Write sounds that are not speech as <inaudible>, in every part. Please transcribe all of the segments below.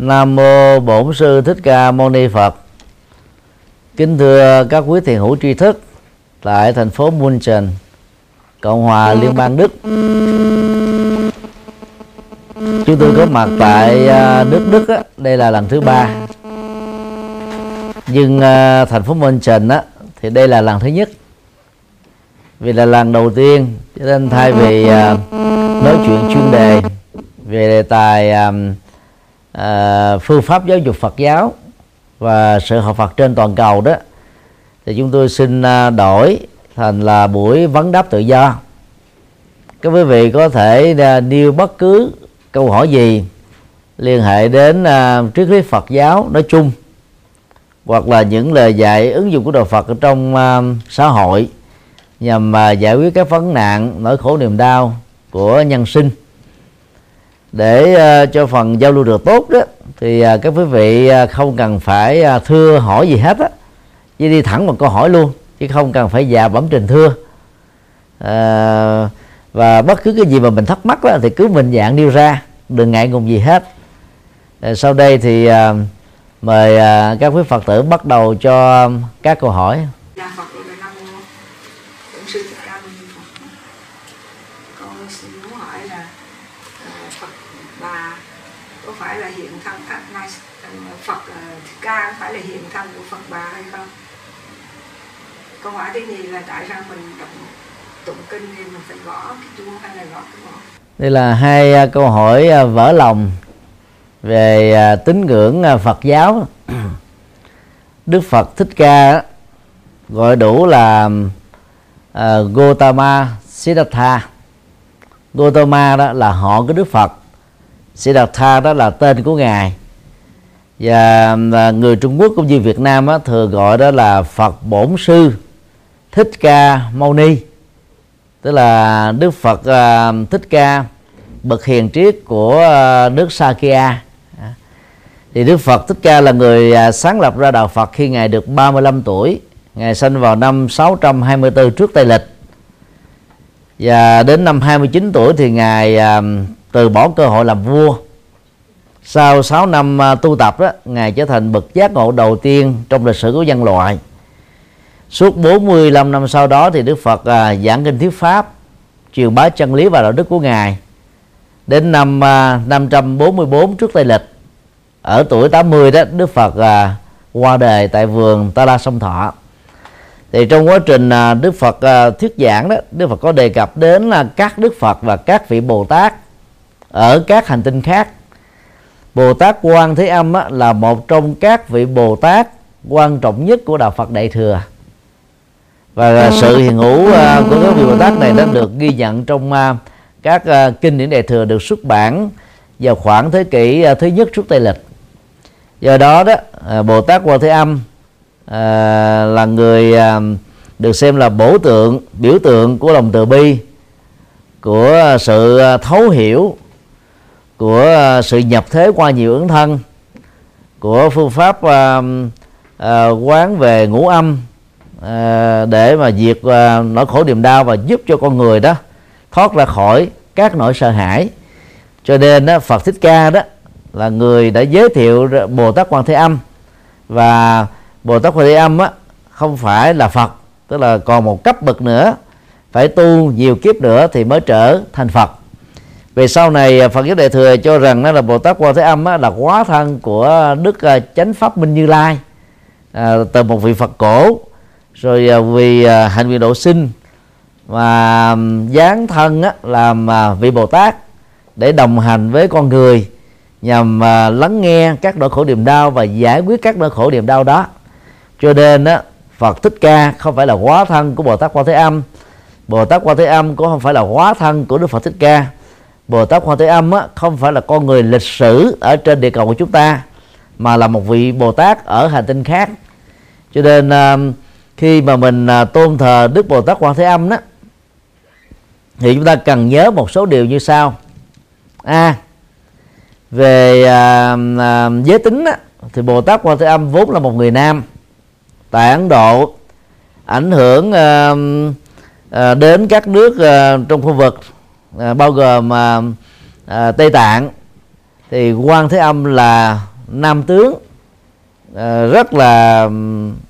Nam mô Bổn sư Thích Ca Mâu Ni Phật. Kính thưa các quý thiền hữu tri thức tại thành phố München, Cộng hòa Liên bang Đức. Chúng tôi có mặt tại à, nước Đức á, đây là lần thứ ba. Nhưng à, thành phố München á thì đây là lần thứ nhất. Vì là lần đầu tiên cho nên thay vì à, nói chuyện chuyên đề về đề tài à, phương pháp giáo dục Phật giáo và sự học Phật trên toàn cầu đó thì chúng tôi xin à, đổi thành là buổi vấn đáp tự do. Các quý vị có thể à, nêu bất cứ câu hỏi gì liên hệ đến uh, triết lý Phật giáo nói chung hoặc là những lời dạy ứng dụng của Đạo Phật ở trong uh, xã hội nhằm uh, giải quyết các vấn nạn nỗi khổ niềm đau của nhân sinh để uh, cho phần giao lưu được tốt đó thì uh, các quý vị uh, không cần phải uh, thưa hỏi gì hết á. Chỉ đi thẳng vào câu hỏi luôn chứ không cần phải già bẩm trình thưa. Uh, và bất cứ cái gì mà mình thắc mắc đó, thì cứ mình dạng nêu ra đừng ngại ngùng gì hết. Uh, sau đây thì uh, mời uh, các quý phật tử bắt đầu cho các câu hỏi Dạ Phật rồi Nam mô Bổn sư Thích Ca Mâu Ni Phật. Con xin muốn hỏi là ờ, Phật bà có phải là hiện thân à, nay, ờ, Phật ờ, Thích Ca có phải là hiện thân của Phật bà hay không? Câu hỏi thứ nhì là tại sao mình đọc tụng kinh thì mình phải gõ cái chuông hay là gõ cái mõ? đây là hai à, câu hỏi à, vỡ lòng về à, tín ngưỡng Phật giáo. <clears throat> Đức Phật Thích Ca gọi đủ là uh, Gotama Siddhartha. Gotama đó là họ của Đức Phật Siddhartha đó là tên của ngài. Và người Trung Quốc cũng như Việt Nam á, thường gọi đó là Phật Bổn Sư. Thích Ca Mâu Ni. Tức là Đức Phật uh, Thích Ca bậc hiền triết của uh, nước Sakya. À, thì Đức Phật Thích Ca là người uh, sáng lập ra đạo Phật khi ngài được 35 tuổi. Ngài sinh vào năm 624 trước Tây lịch. Và đến năm 29 tuổi thì ngài uh, từ bỏ cơ hội làm vua. Sau 6 năm uh, tu tập đó ngài trở thành bậc giác ngộ đầu tiên trong lịch sử của nhân loại suốt 45 năm sau đó thì Đức Phật à, giảng kinh thuyết pháp truyền bá chân lý và đạo đức của ngài. Đến năm à, 544 trước Tây lịch ở tuổi 80 đó Đức Phật à, qua đời tại vườn Ta La Sông Thọ. Thì trong quá trình à, Đức Phật à, thuyết giảng đó Đức Phật có đề cập đến là các Đức Phật và các vị Bồ Tát ở các hành tinh khác. Bồ Tát Quan Thế Âm á, là một trong các vị Bồ Tát quan trọng nhất của đạo Phật Đại thừa và sự hiện hữu uh, của các vị Bồ Tát này đã được ghi nhận trong uh, các uh, kinh điển đại thừa được xuất bản vào khoảng thế kỷ thứ nhất trước Tây lịch. Do đó đó Bồ Tát Quan Thế Âm là người được xem là bổ tượng biểu tượng của lòng từ bi của sự thấu hiểu của sự nhập thế qua nhiều ứng thân của phương pháp uh, uh, quán về ngũ âm à, để mà diệt à, nỗi khổ niềm đau và giúp cho con người đó thoát ra khỏi các nỗi sợ hãi. Cho nên đó, Phật Thích Ca đó là người đã giới thiệu Bồ Tát Quan Thế Âm. Và Bồ Tát Quan Thế Âm á, không phải là Phật tức là còn một cấp bậc nữa. Phải tu nhiều kiếp nữa thì mới trở thành Phật. Về sau này ờ, Phật giáo Đại thừa cho rằng đó là Bồ Tát Quan Thế Âm á, là quá thân của Đức Chánh Pháp Minh Như Lai. À, từ một vị Phật cổ rồi à, vì à, hành hạnh nguyện độ sinh và dán thân á, làm à, vị Bồ Tát để đồng hành với con người nhằm lắng nghe các nỗi khổ niềm đau và giải quyết các nỗi khổ niềm đau đó. Cho nên á, Phật Thích Ca không phải là hóa thân của Bồ Tát Quan Thế Âm. Bồ Tát Quan Thế Âm cũng không phải là hóa thân của Đức Phật Thích Ca. Bồ Tát Quan Thế Âm á, không phải là con người lịch sử ở trên địa cầu của chúng ta mà là một vị Bồ Tát ở hành tinh khác. Cho nên uh, khi mà mình à, tôn thờ Đức Bồ Tát Quan Thế Âm đó thì chúng ta cần nhớ một số điều như sau. A à, về à, à, giới tính đó, thì Bồ Tát Quan Thế Âm vốn là một người nam tại Ấn Độ ảnh hưởng à, à, đến các nước à, trong khu vực à, bao gồm à, à, Tây Tạng. Thì Quan Thế Âm là nam tướng à, rất là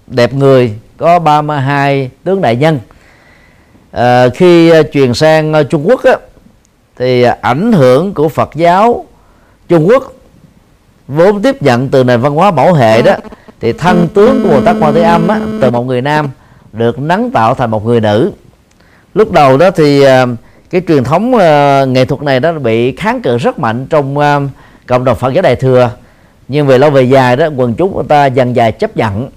đẹp người có 32 tướng đại nhân. À, khi ờ, truyền sang ờ, Trung Quốc á, thì ảnh hưởng của Phật giáo Trung Quốc vốn tiếp nhận từ nền văn hóa bảo hệ đó thì thân tướng của Bồ Tát Quan Thế Âm á, từ một người nam được nắng tạo thành một người nữ. Lúc đầu đó thì cái truyền thống uh, nghệ thuật này đó bị kháng cự rất mạnh trong uh, cộng đồng Phật giáo Đại thừa. Nhưng về lâu về dài đó quần chúng của ta dần dài chấp nhận.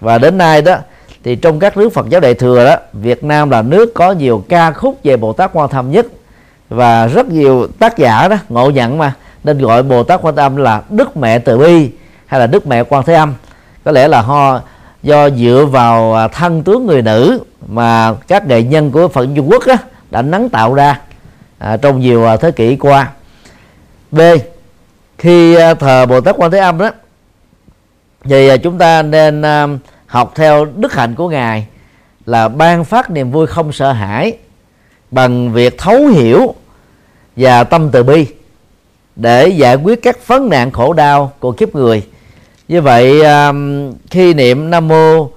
Và đến nay đó thì trong các nước Phật giáo Đại thừa đó Việt Nam là nước có nhiều ca khúc về Bồ Tát Quan Tham nhất. Và rất nhiều tác giả đó ngộ nhận mà nên gọi Bồ Tát Quan Âm là Đức Mẹ Từ Bi hay là Đức Mẹ Quan Thế Âm. Có lẽ là ho do dựa vào à, thân tướng người nữ mà các nghệ nhân của Phật Trung Quốc đó, đã nắng tạo ra à, trong nhiều à, thế kỷ qua. B khi à, thờ Bồ Tát Quan Thế Âm đó thì chúng ta nên uh, học theo đức hạnh của ngài là ban phát niềm vui không sợ hãi bằng việc thấu hiểu và tâm từ bi để giải quyết các vấn nạn khổ đau của kiếp người. Như vậy um, khi niệm nam mô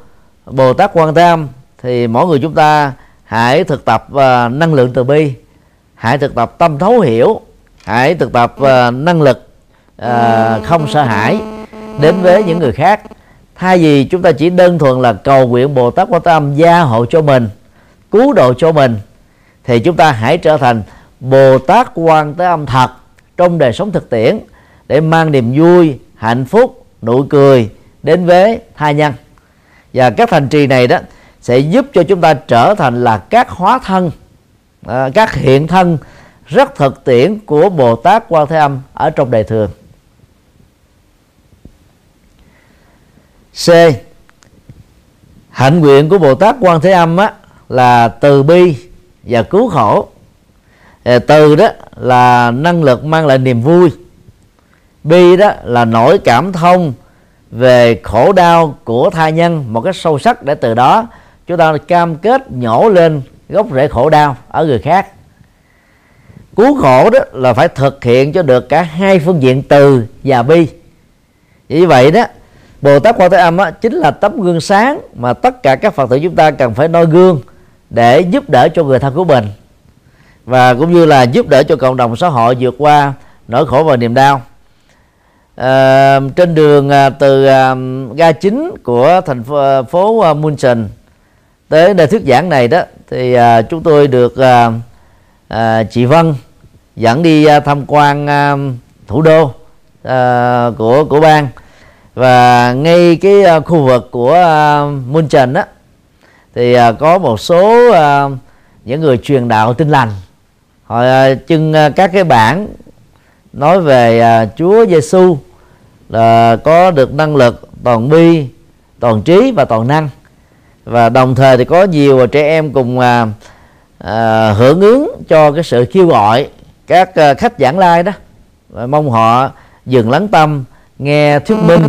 bồ tát quan tam thì mỗi người chúng ta hãy thực tập uh, năng lượng từ bi, hãy thực tập tâm thấu hiểu, hãy thực tập uh, năng lực uh, không sợ hãi đến với những người khác thay vì chúng ta chỉ đơn thuần là cầu nguyện bồ tát quan tâm gia hộ cho mình, cứu độ cho mình, thì chúng ta hãy trở thành bồ tát quan tới âm thật trong đời sống thực tiễn để mang niềm vui, hạnh phúc, nụ cười đến với tha nhân và các thành trì này đó sẽ giúp cho chúng ta trở thành là các hóa thân à, các hiện thân rất thực tiễn của Bồ Tát Quan Thế Âm ở trong đời thường. C. Hạnh nguyện của Bồ Tát Quan Thế Âm á, là từ bi và cứu khổ. Ờ, từ đó là năng lực mang lại niềm vui. Bi đó là nỗi cảm thông về khổ đau của thai nhân một cách sâu sắc để từ đó chúng ta cam kết nhổ lên gốc rễ khổ đau ở người khác cứu khổ đó là phải thực hiện cho được cả hai phương diện từ và bi như vậy đó Bồ Tát Quan Thế Âm á, chính là tấm gương sáng mà tất cả các Phật tử chúng ta cần phải noi gương để giúp đỡ cho người thân của mình. Và cũng như là giúp đỡ cho cộng đồng xã hội vượt qua nỗi khổ và niềm đau. À, trên đường à, từ à, ga chính của thành phố, à, phố à, Munchen tới nơi thuyết giảng này đó thì à, chúng tôi được à, à, chị Vân dẫn đi à, tham quan à, thủ đô à, của của bang và ngay cái à, khu vực của à, Môn Trần đó thì à, có một số những người truyền đạo tin lành. Họ trưng các cái bản nói về Chúa Giêsu là có được năng lực toàn bi toàn trí và toàn năng. Và đồng thời thì có nhiều trẻ em cùng à, à, hưởng ứng cho cái sự kêu gọi các à, khách giảng lai đó. Và mong họ dừng lắng tâm nghe thuyết minh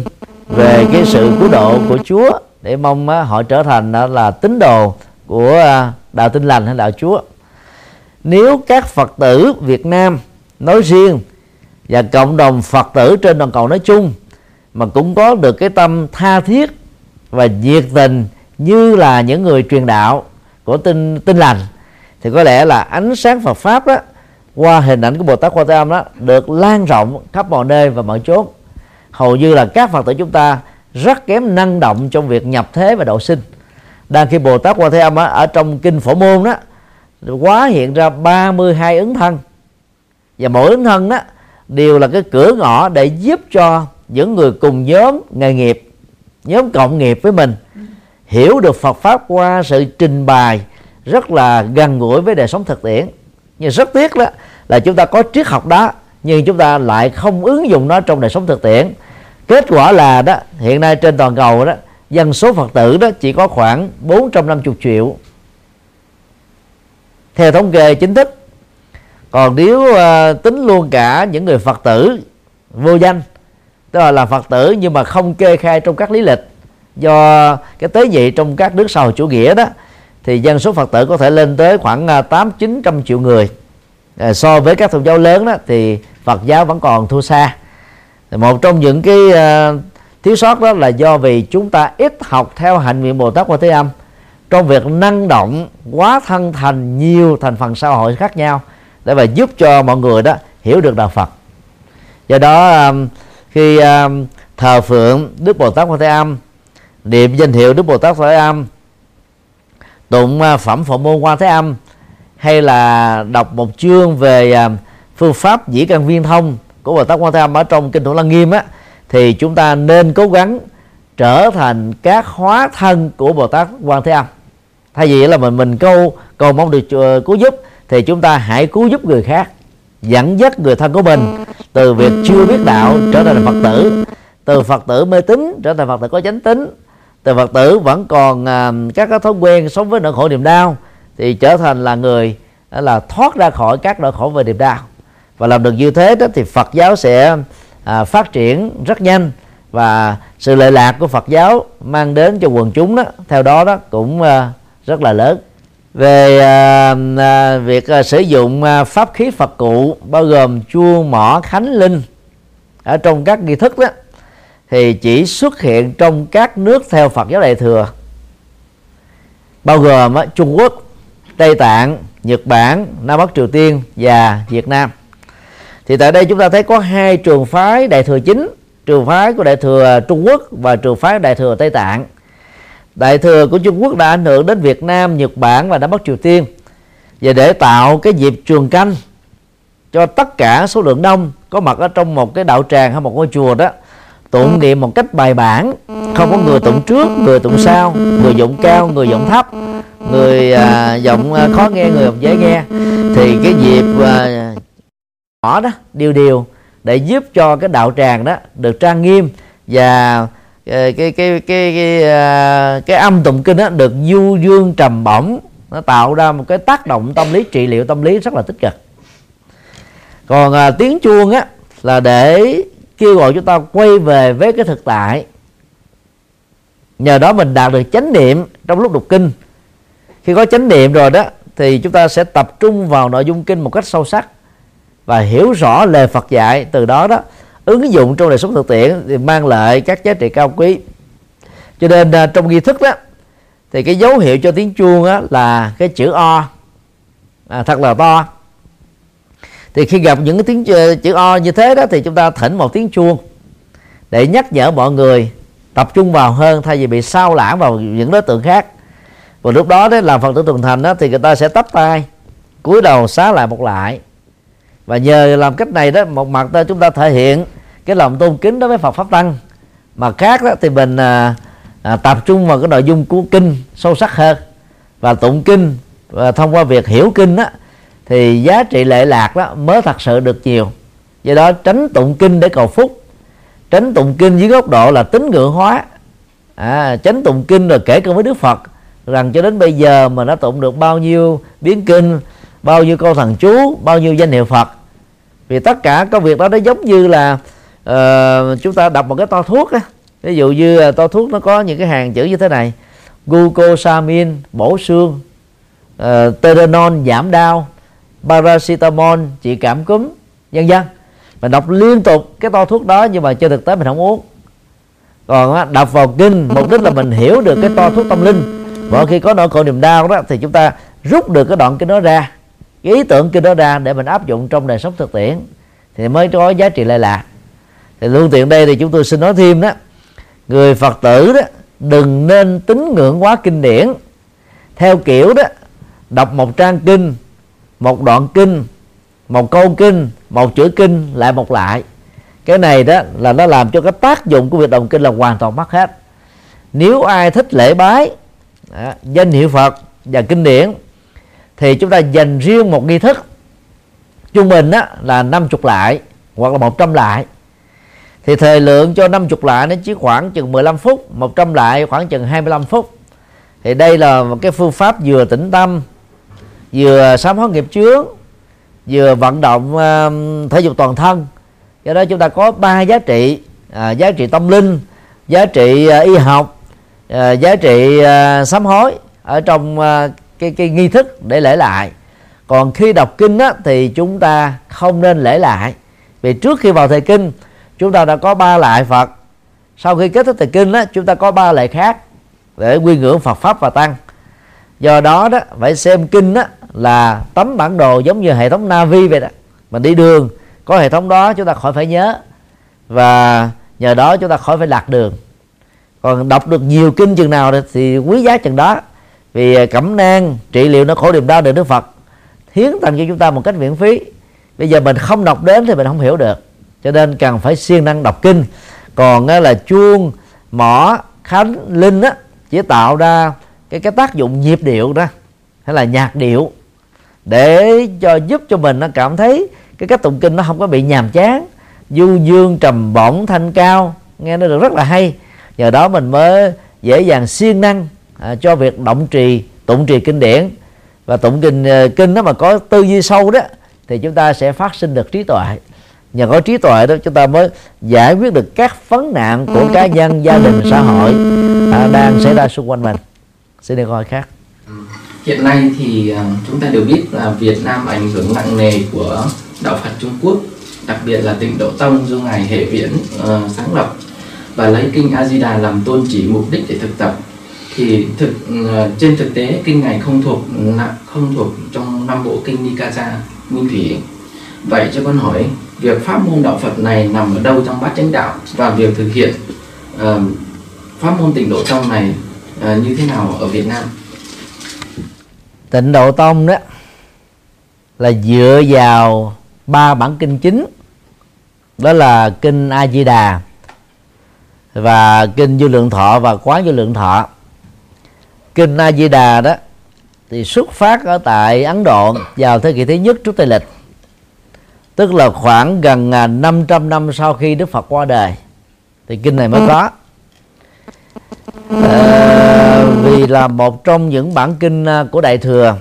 về cái sự cứu độ của Chúa để mong họ trở thành là tín đồ của à, đạo tin lành hay đạo Chúa nếu các Phật tử Việt Nam nói riêng và cộng đồng Phật tử trên toàn cầu nói chung mà cũng có được cái tâm tha thiết và nhiệt tình như là những người truyền đạo của tin tin lành, thì có lẽ là ánh sáng Phật pháp đó qua hình ảnh của Bồ Tát Quan Thế Âm đó được lan rộng khắp mọi nơi và mọi chốn hầu như là các Phật tử chúng ta rất kém năng động trong việc nhập thế và độ sinh. Đang khi Bồ Tát Quan Thế Âm đó, ở trong kinh Phổ Môn đó quá hiện ra 32 ứng thân. Và mỗi ứng thân đó đều là cái cửa ngõ để giúp cho những người cùng nhóm nghề nghiệp nhóm cộng nghiệp với mình hiểu được Phật pháp qua sự trình bày rất là gần gũi với đời sống thực tiễn. Nhưng rất tiếc đó là chúng ta có triết học đó nhưng chúng ta lại không ứng dụng nó trong đời sống thực tiễn kết quả là đó hiện nay trên toàn cầu đó dân số Phật tử đó chỉ có khoảng 450 triệu. Theo thống kê chính thức còn nếu uh, tính luôn cả những người Phật tử vô danh tức là là Phật tử nhưng mà không kê khai trong các lý lịch do cái tế nhị trong các nước xã hội chủ nghĩa đó thì dân số Phật tử có thể lên tới khoảng ờ, tám chín trăm triệu người. À, so với các tôn giáo lớn đó thì Phật giáo vẫn còn thua xa một trong những cái uh, thiếu sót đó là do vì chúng ta ít học theo hạnh nguyện bồ tát quan thế âm. Trong việc năng động quá thân thành nhiều thành phần xã hội khác nhau để mà giúp cho mọi người đó hiểu được đạo Phật. Do đó uh, khi uh, thờ phượng Đức Bồ Tát Quan Thế Âm niệm danh hiệu Đức Bồ Tát Quan Thế Âm tụng phẩm phổ môn Quan Thế Âm hay là đọc một chương về phương pháp dĩ căn viên thông của Bồ Tát Quan Thế Âm ở trong kinh Thủ Lăng Nghiêm á thì chúng ta nên cố gắng trở thành các hóa thân của Bồ Tát Quan Thế Âm. Thay vì là mình mình câu cầu mong được uh, cứu giúp thì chúng ta hãy cứu giúp người khác dẫn dắt người thân của mình từ việc chưa biết đạo trở thành phật tử. Từ phật tử mê tín trở thành phật tử có chánh tính từ phật tử vẫn còn ờ, các cái thói quen sống với nỗi khổ niềm đau thì trở thành là người ờ, là thoát ra khỏi các nỗi khổ về niềm đau và làm được như thế đó thì Phật giáo sẽ à, phát triển rất nhanh. Và sự lệ lạc của Phật giáo mang đến cho quần chúng đó theo đó đó cũng à, rất là lớn. Về à, à, việc à, sử dụng à, pháp khí Phật cụ bao gồm chuông mỏ khánh linh ở trong các nghi thức đó thì chỉ xuất hiện trong các nước theo Phật giáo Đại thừa. Bao gồm Trung Quốc, Tây Tạng, Nhật Bản, Nam Bắc Triều Tiên và Việt Nam. Thì tại đây chúng ta thấy có hai trường phái Đại thừa chính, trường phái của Đại thừa Trung Quốc và trường phái Đại thừa Tây Tạng. Đại thừa của Trung Quốc đã ảnh hưởng đến Việt Nam, Nhật Bản và Nam Bắc Triều Tiên. Và để tạo cái dịp trường canh cho tất cả số lượng đông có mặt ở trong một cái đạo tràng hay một ngôi chùa đó tụng niệm một cách bài bản không có người tụng trước người tụng sau người giọng cao người giọng thấp người à, giọng à, khó nghe người giọng dễ nghe thì cái dịp à, nhỏ đó điều điều để giúp cho cái đạo tràng đó được trang nghiêm và ờ, cái cái cái cái cái, cái âm tụng kinh đó được du dương trầm bổng. Nó tạo ra một cái tác động tâm lý trị liệu tâm lý rất là tích cực. Còn à, tiếng chuông á là để kêu gọi chúng ta quay về với cái thực tại. Nhờ đó mình đạt được chánh niệm trong lúc đọc kinh. Khi có chánh niệm rồi đó thì chúng ta sẽ tập trung vào nội dung kinh một cách sâu sắc và hiểu rõ lời Phật dạy. Từ đó đó ứng dụng trong đời sống thực tiễn thì mang lại các giá trị cao quý. Cho nên à, trong nghi thức đó thì cái dấu hiệu cho tiếng chuông á, là cái chữ o. À, thật là to. Thì khi gặp những cái tiếng chữ o như thế đó thì chúng ta thỉnh một tiếng chuông để nhắc nhở mọi người tập trung vào hơn thay vì bị sao lãng vào những đối tượng khác. Và lúc đó đấy làm phật tử tuần thành đó thì người ta sẽ tấp tay cúi đầu xá lại một lại và nhờ làm cách này đó một mặt ta chúng ta thể hiện cái lòng tôn kính đối với Phật pháp tăng. Mà khác đó thì mình à, à, tập trung vào cái nội dung của kinh sâu sắc hơn. Và tụng kinh và thông qua việc hiểu kinh đó thì giá trị lệ lạc đó mới thật sự được nhiều. Do đó tránh tụng kinh để cầu phúc tránh tụng kinh dưới góc độ là tín ngưỡng hóa. À, tránh tụng kinh rồi kể công với đức phật rằng cho đến bây giờ mà nó tụng được bao nhiêu biến kinh bao nhiêu câu thần chú bao nhiêu danh hiệu phật. Vì tất cả công việc đó nó giống như là uh, chúng ta đọc một cái to thuốc á. Ví dụ như ờ, uh, to thuốc nó có những cái hàng chữ như thế này. Glucosamine bổ xương ờ, uh, terenol giảm đau paracetamol trị cảm cúm vân vân. Mình đọc liên tục cái to thuốc đó nhưng mà trên thực tế mình không uống. Còn đọc vào kinh mục đích là mình hiểu được cái to thuốc tâm linh. Mỗi khi có nỗi khổ niềm đau đó thì chúng ta rút được cái đoạn kinh đó ra cái ý tưởng kinh đó ra để mình áp dụng trong đời sống thực tiễn thì mới có giá trị lệ lạc thì luôn tiện đây thì chúng tôi xin nói thêm đó người phật tử đó đừng nên tín ngưỡng quá kinh điển. Theo kiểu đó đọc một trang kinh một đoạn kinh một câu kinh một chữ kinh lại một lại. Cái này đó là nó làm cho cái tác dụng của việc đọc kinh là hoàn toàn mất hết. Nếu ai thích lễ bái đó, danh hiệu phật và kinh điển thì chúng ta dành riêng một nghi thức. Trung bình á là 50 lại hoặc là 100 lại. Thì thời lượng cho 50 lại nó chỉ khoảng chừng 15 phút 100 lại khoảng chừng 25 phút. Thì đây là một cái phương pháp vừa tĩnh tâm vừa sám hối nghiệp chướng vừa vận động uh, thể dục toàn thân. Do đó chúng ta có ba giá trị à, giá trị tâm linh giá trị uh, y học à, giá trị uh, sám hối ở trong uh, cái cái nghi thức để lễ lại. Còn khi đọc kinh á, thì chúng ta không nên lễ lại. Vì trước khi vào thời kinh chúng ta đã có ba lại phật. Sau khi kết thúc thời kinh á, chúng ta có ba lại khác để quy ngưỡng phật pháp và tăng. Do đó đó phải xem kinh á, là tấm bản đồ giống như hệ thống navi vậy đó. Mình đi đường có hệ thống đó chúng ta khỏi phải nhớ. Và nhờ đó chúng ta khỏi phải lạc đường. Còn đọc được nhiều kinh chừng nào thì quý giá chừng đó vì à, cẩm nang, trị liệu nó khổ niềm đau được đức phật, hiến tặng cho chúng ta một cách miễn phí. Bây giờ mình không đọc đến thì mình không hiểu được. Cho nên cần phải siêng năng đọc kinh. Còn là chuông, mỏ, khánh, linh á, chỉ tạo ra cái cái tác dụng nhịp điệu đó, hay là nhạc điệu, để cho giúp cho mình nó cảm thấy cái cách tụng kinh nó không có bị nhàm chán. Du dương trầm bổng thanh cao, nghe nó được rất là hay. Nhờ đó mình mới dễ dàng siêng năng à, cho việc động trì tụng trì kinh điển. Và tụng kinh uh, kinh nó mà có tư duy sâu đó thì chúng ta sẽ phát sinh được trí tuệ. Nhờ có trí tuệ đó chúng ta mới giải quyết được các vấn nạn của cá nhân gia đình xã hội à, đang xảy ra xung quanh mình. Xin đi coi khác. Hiện nay thì à, chúng ta đều biết là Việt Nam ảnh hưởng nặng nề của đạo Phật Trung Quốc đặc biệt là tịnh độ tông do ngài hệ viễn uh, sáng lập. Và lấy kinh A Di Đà làm tôn chỉ mục đích để thực tập thì thực ờ, trên thực tế kinh này không thuộc không thuộc trong năm bộ kinh Nikaya Nguyên Thủy. Vậy cho con hỏi việc pháp môn đạo Phật này nằm ở đâu trong bát chánh đạo? Và việc thực hiện uh, pháp môn tịnh độ tông này uh, như thế nào ở Việt Nam? Tịnh độ tông đó là dựa vào ba bản kinh chính. Đó là kinh A Di Đà và kinh Vô Lượng Thọ và Quán Vô Lượng Thọ kinh A Di Đà đó thì xuất phát ở tại Ấn Độ vào thế kỷ thứ nhất trước Tây lịch. Tức là khoảng gần 500 năm sau khi Đức Phật qua đời. Thì kinh này mới có. À, vì là một trong những bản kinh à, của Đại thừa.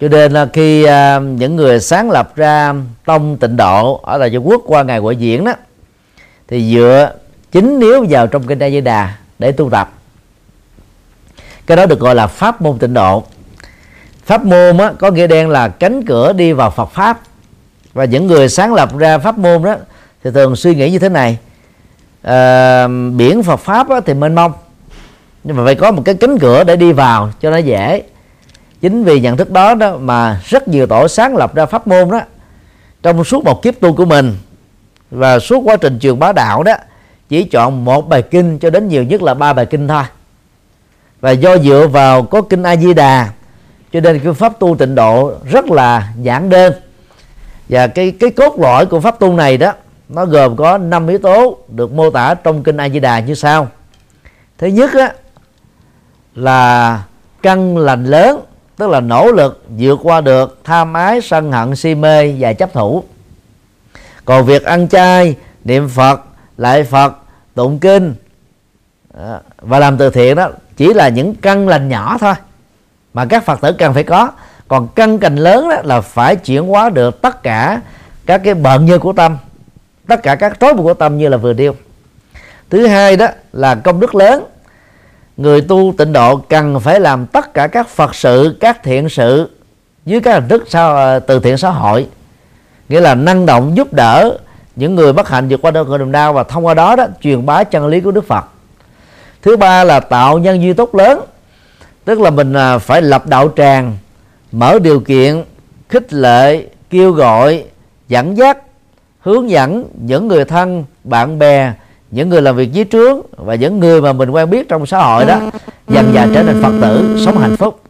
Cho nên là khi à, những người sáng lập ra tông tịnh độ ở tại Trung Quốc qua ngày hội diễn đó thì dựa chính nếu vào trong kinh A Di Đà để tu tập cái đó được gọi là pháp môn tịnh độ. Pháp môn á, có nghĩa đen là cánh cửa đi vào Phật pháp. Và những người sáng lập ra pháp môn đó thì thường suy nghĩ như thế này. À, biển Phật pháp á, thì mênh mông. Nhưng mà phải có một cái cánh cửa để đi vào cho nó dễ. Chính vì nhận thức đó đó mà rất nhiều tổ sáng lập ra pháp môn đó trong suốt một kiếp tu của mình và suốt quá trình truyền bá đạo đó chỉ chọn một bài kinh cho đến nhiều nhất là ba bài kinh thôi và do dựa vào có kinh A Di Đà cho nên cái pháp tu tịnh độ rất là giản đơn. Và cái cái cốt lõi của pháp tu này đó nó gồm có năm yếu tố được mô tả trong kinh A Di Đà như sau. Thứ nhất á, là căn lành lớn tức là nỗ lực vượt qua được tham ái sân hận si mê và chấp thủ. Còn việc ăn chay niệm phật lại phật tụng kinh à, và làm từ thiện đó chỉ là những căn lành nhỏ thôi. Mà các phật tử cần phải có. Còn căn cành lớn đó là phải chuyển hóa được tất cả các cái bận như của tâm. Tất cả các rối của tâm như là vừa điêu. Thứ hai đó là công đức lớn. Người tu tịnh độ cần phải làm tất cả các phật sự, các thiện sự dưới các hình thức sao từ thiện xã hội. Nghĩa là năng động giúp đỡ những người bất hạnh vượt qua đau khổ niềm đau và thông qua đó đó truyền bá chân lý của đức phật thứ ba là tạo nhân duy tốt lớn. Tức là mình à, phải lập đạo tràng, mở điều kiện, khích lệ, kêu gọi, dẫn dắt, hướng dẫn những người thân, bạn bè, những người làm việc dưới trướng và những người mà mình quen biết trong xã hội đó, dần dần trở thành phật tử, sống hạnh phúc.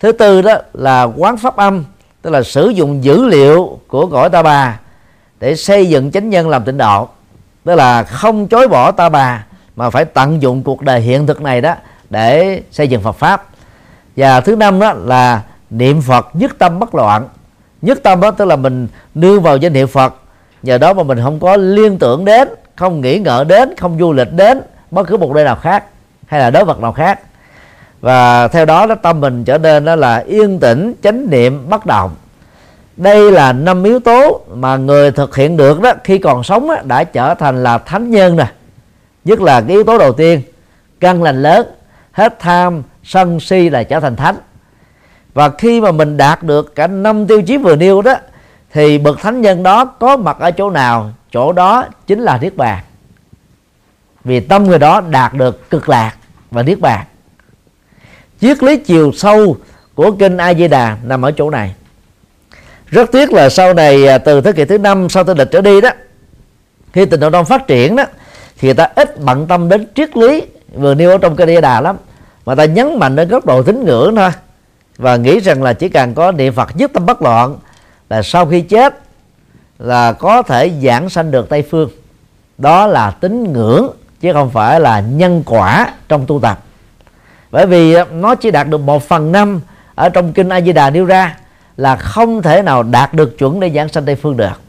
Thứ tư đó là quán pháp âm, tức là sử dụng dữ liệu của cõi ta bà để xây dựng chánh nhân làm tịnh độ. Tức là không chối bỏ ta bà mà phải tận dụng cuộc đời hiện thực này đó để xây dựng Phật pháp. Và thứ năm đó là niệm Phật nhất tâm bất loạn. Nhất tâm đó tức là mình nương vào danh hiệu Phật. Nhờ đó mà mình không có liên tưởng đến không nghĩ ngợi đến không du lịch đến bất cứ một nơi nào khác hay là đối vật nào khác. Và theo đó đó tâm mình trở nên đó là yên tĩnh chánh niệm bất động. Đây là năm yếu tố mà người thực hiện được đó khi còn sống đó, đã trở thành là thánh nhân rồi nhất là cái yếu tố đầu tiên, căn lành lớn, hết tham, sân si là trở thành thánh. Và khi mà mình đạt được cả năm tiêu chí vừa nêu đó, thì bậc thánh nhân đó có mặt ở chỗ nào? Chỗ đó chính là niết bàn. Vì tâm người đó đạt được cực lạc và niết bàn. Triết lý chiều sâu của kinh A Di Đà nằm ở chỗ này. Rất tiếc là sau này à, từ thế kỷ thứ năm sau tây lịch trở đi đó, khi tình độ đông phát triển đó thì người ta ít bận tâm đến triết lý, vừa nêu ở trong kinh A Di Đà lắm. Mà ta nhấn mạnh đến góc độ tín ngưỡng thôi. Và nghĩ rằng là chỉ cần có niệm Phật giúp tâm bất loạn, là sau khi chết là có thể giảng sanh được Tây phương. Đó là tín ngưỡng, chứ không phải là nhân quả trong tu tập. Bởi vì nó chỉ đạt được một phần năm ở trong kinh A Di Đà nêu ra là không thể nào đạt được chuẩn để giảng sanh Tây phương được.